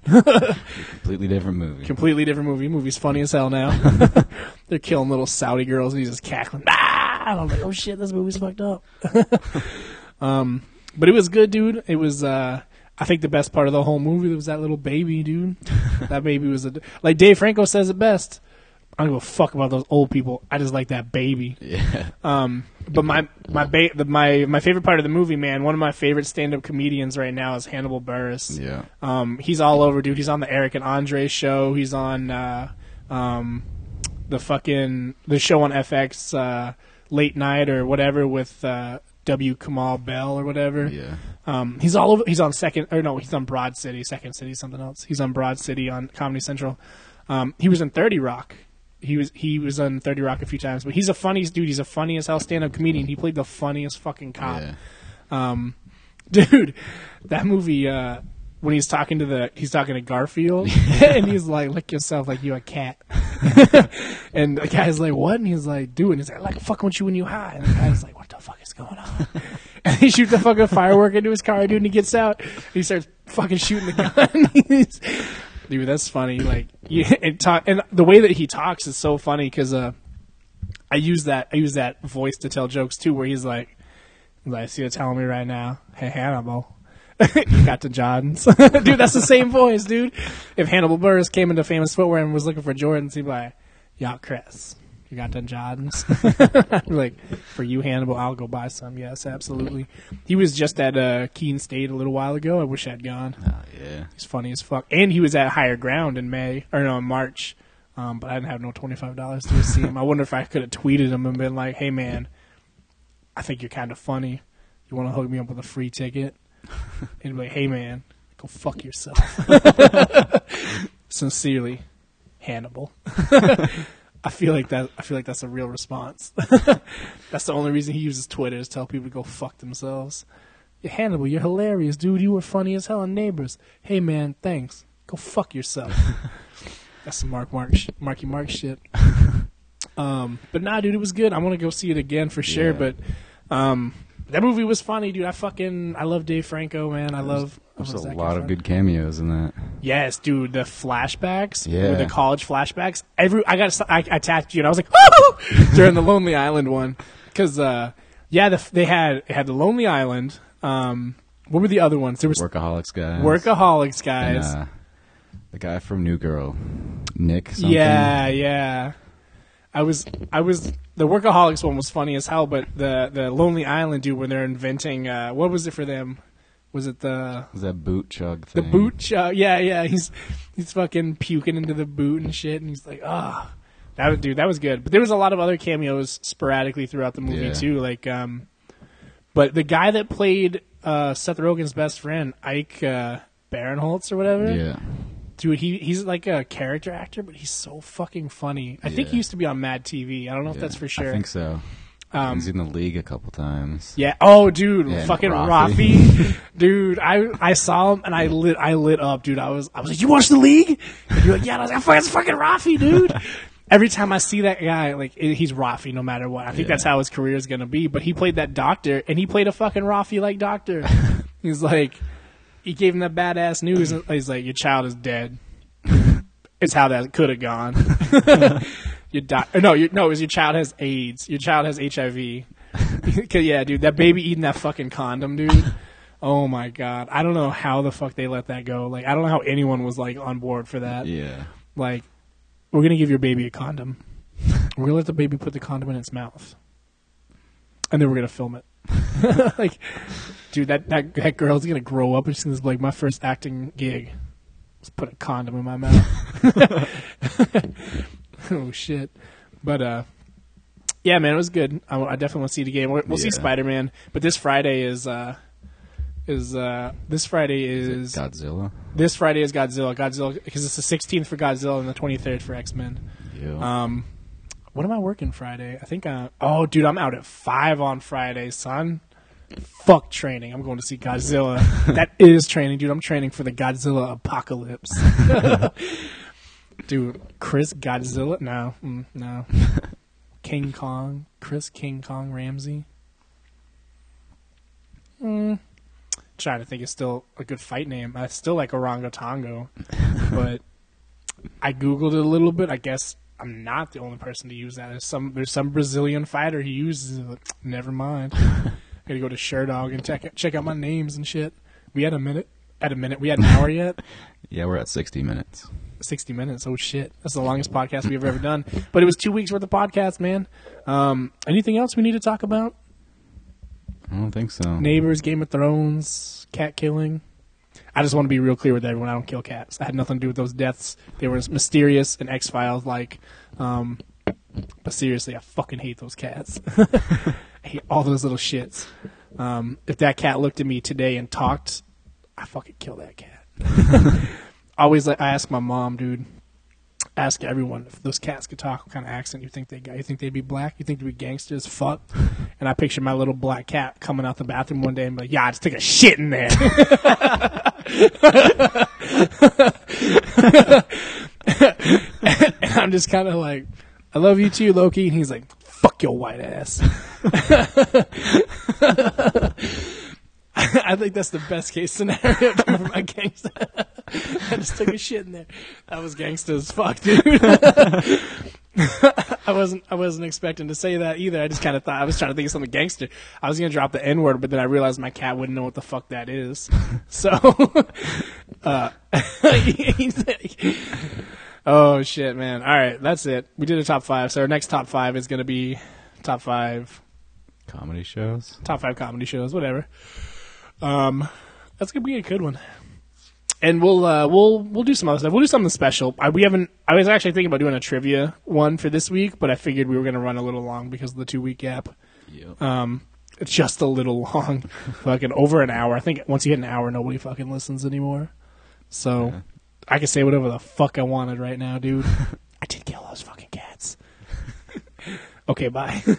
Completely different movie. Completely different movie. Movie's funny as hell now. They're killing little Saudi girls and he's just cackling. Ah! And I'm like, oh shit, this movie's fucked up. um, but it was good, dude. It was. uh I think the best part of the whole movie was that little baby, dude. that baby was a like Dave Franco says it best. I don't give a fuck about those old people. I just like that baby. yeah. Um, but my my ba- the, my my favorite part of the movie, man. One of my favorite stand up comedians right now is Hannibal Buress. Yeah. Um, he's all over, dude. He's on the Eric and Andre show. He's on uh, um, the fucking the show on FX uh, late night or whatever with uh, W. Kamau Bell or whatever. Yeah. Um, he's all over. He's on second or no, he's on Broad City. Second City, something else. He's on Broad City on Comedy Central. Um, he was in Thirty Rock. He was he was on Thirty Rock a few times, but he's a funny dude. He's a funny as hell stand up comedian. He played the funniest fucking cop. Yeah. Um, dude, that movie uh, when he's talking to the he's talking to Garfield and he's like, "Lick yourself like you a cat," and the guy's like, "What?" And he's like, "Dude," and he's like, "Like fucking with you when you high," and the guy's like, "What the fuck is going on?" and he shoots the fucking firework into his car, dude, and he gets out. And he starts fucking shooting the gun. Dude, that's funny. Like, and talk, and the way that he talks is so funny because uh, I use that I use that voice to tell jokes too, where he's like, like, "See, you're telling me right now, hey Hannibal." you got the Jordans, dude. That's the same voice, dude. If Hannibal Buress came into Famous Footwear and was looking for Jordans, he'd be like, "Yo, Chris, you got the Jordans?" I'd like, "For you, Hannibal, I'll go buy some." Yes, absolutely. He was just at uh, Keene State a little while ago. I wish I'd gone. Oh, yeah. He's funny as fuck. And he was at Higher Ground in May or no, in March. Um, but I didn't have no twenty five dollars to see him. I wonder if I could have tweeted him and been like, "Hey man, I think you're kind of funny. You want to hook me up with a free ticket?" And be like, "Hey man, go fuck yourself." Sincerely, Hannibal. I feel like that. I feel like that's a real response. that's the only reason he uses Twitter is to tell people to go fuck themselves. Yeah, Hannibal, you're hilarious, dude. You were funny as hell on Neighbors. Hey, man, thanks. Go fuck yourself. That's some Mark Mark sh- Marky Mark shit. Um, but nah, dude, it was good. I want to go see it again for sure. Yeah. But um, that movie was funny, dude. I fucking I love Dave Franco, man. I love. There's a lot of good cameos in that. Yes, dude. The flashbacks, Yeah. the college flashbacks. Every I got I, I tapped you and I was like, Woo! during the Lonely Island one, because uh, yeah, the, they had it had the Lonely Island. Um, what were the other ones? There was Workaholics guys. Workaholics And, guys. uh, the guy from New Girl, Nick. Something. yeah, yeah. I was I was the Workaholics one was funny as hell, but the the Lonely Island dude when they're inventing uh, what was it for them? Was it the Was that boot chug thing? the boot chug? Yeah, yeah. He's he's fucking puking into the boot and shit, and he's like, ah, that was dude, that was good. But there was a lot of other cameos sporadically throughout the movie Yeah. too, like um, but the guy that played uh Seth Rogen's best friend, Ike uh, Barinholtz or whatever, Yeah. Dude, he he's like a character actor, but he's so fucking funny. I think Yeah. he used to be on Mad TV. I don't know if that's for sure. I think so. Um, He's in the league a couple times. Yeah. Oh, dude, Yeah, and fucking Rafi. Rafi, dude. I I saw him and I lit I lit up, dude. I was I was like, you watch the league? And you're like, yeah. And I was like, "Fuck, it's fucking Rafi, dude. Every time I see that guy, like i- he's Rafi, no matter what. I think Yeah. that's how his career is gonna be. But he played that doctor, and he played a fucking Rafi like doctor. he's like, he gave him that badass news. and He's like, your child is dead. It's how that could have gone. your doc- no, your, no, it was your child has AIDS. Your child has HIV. yeah, dude, that baby eating that fucking condom, dude. Oh my god, I don't know how the fuck they let that go. Like, I don't know how anyone was like on board for that. Yeah. Like, we're gonna give your baby a condom. We're gonna let the baby put the condom in its mouth, and then we're gonna film it. like, dude, that, that that girl's gonna grow up and she's gonna be like, my first acting gig was put a condom in my mouth. oh shit! But uh, yeah, man, it was good. I, I definitely want to see the game. We'll, we'll see Spider Man, but this Friday is uh is uh this Friday is Godzilla. this Friday is Godzilla. Godzilla because it's the 16th for Godzilla and the 23rd for X Men. Yeah. Um, what am I working Friday? I think I. Oh, dude, I'm out at five on Friday, son. Fuck training. I'm going to see Godzilla. that is training, dude. I'm training for the Godzilla apocalypse. dude, Chris Godzilla? No, mm, no. King Kong, Chris King Kong Ramsey. Mm. Trying to think, it's still a good fight name. I still like Orangutango, but I googled it a little bit. I guess I'm not the only person to use that. There's some there's some Brazilian fighter who uses it. Never mind. Gotta go to Sherdog and check check out my names and shit. We had a minute. At a minute, we had an hour yet. yeah, we're at 60 minutes. 60 minutes. Oh shit. That's the longest podcast we've ever done. But it was two weeks worth of podcast, man. Um, anything else we need to talk about? I don't think so. Neighbors, Game of Thrones, cat killing. I just want to be real clear with everyone. I don't kill cats. I had nothing to do with those deaths. They were mysterious and X Files like. Um, but seriously, I fucking hate those cats. I hate all those little shits. Um, if that cat looked at me today and talked, I fucking kill that cat. Always, like, I ask my mom, dude. Ask everyone if those cats could talk. What kind of accent you think they got? You think they'd be black? You think they'd be gangsters? Fuck. And I picture my little black cat coming out the bathroom one day and be like, "Yeah, I just took a shit in there." and I'm just kind of like, "I love you too, Loki." And he's like, "Fuck your white ass." I think that's the best case scenario for my gangster. I just took a shit in there. That was gangster as fuck, dude. I wasn't I wasn't expecting to say that either. I just kind of thought I was trying to think of something gangster. I was gonna drop the N word, but then I realized my cat wouldn't know what the fuck that is. So, uh, he's like- oh shit, man! All right, that's it. We did a top five. So our next top five is gonna be top five Comedy shows. top five comedy shows, whatever. Um, that's gonna be a good one. And we'll uh, we'll we'll do some other stuff. We'll do something special. I, we haven't. I was actually thinking about doing a trivia one for this week, but I figured we were gonna run a little long because of the two week gap. Yep. Um, it's just a little long, fucking over an hour. I think once you hit an hour, nobody fucking listens anymore. So Yeah. I can say whatever the fuck I wanted right now, dude. I did kill those fucking cats. okay, bye.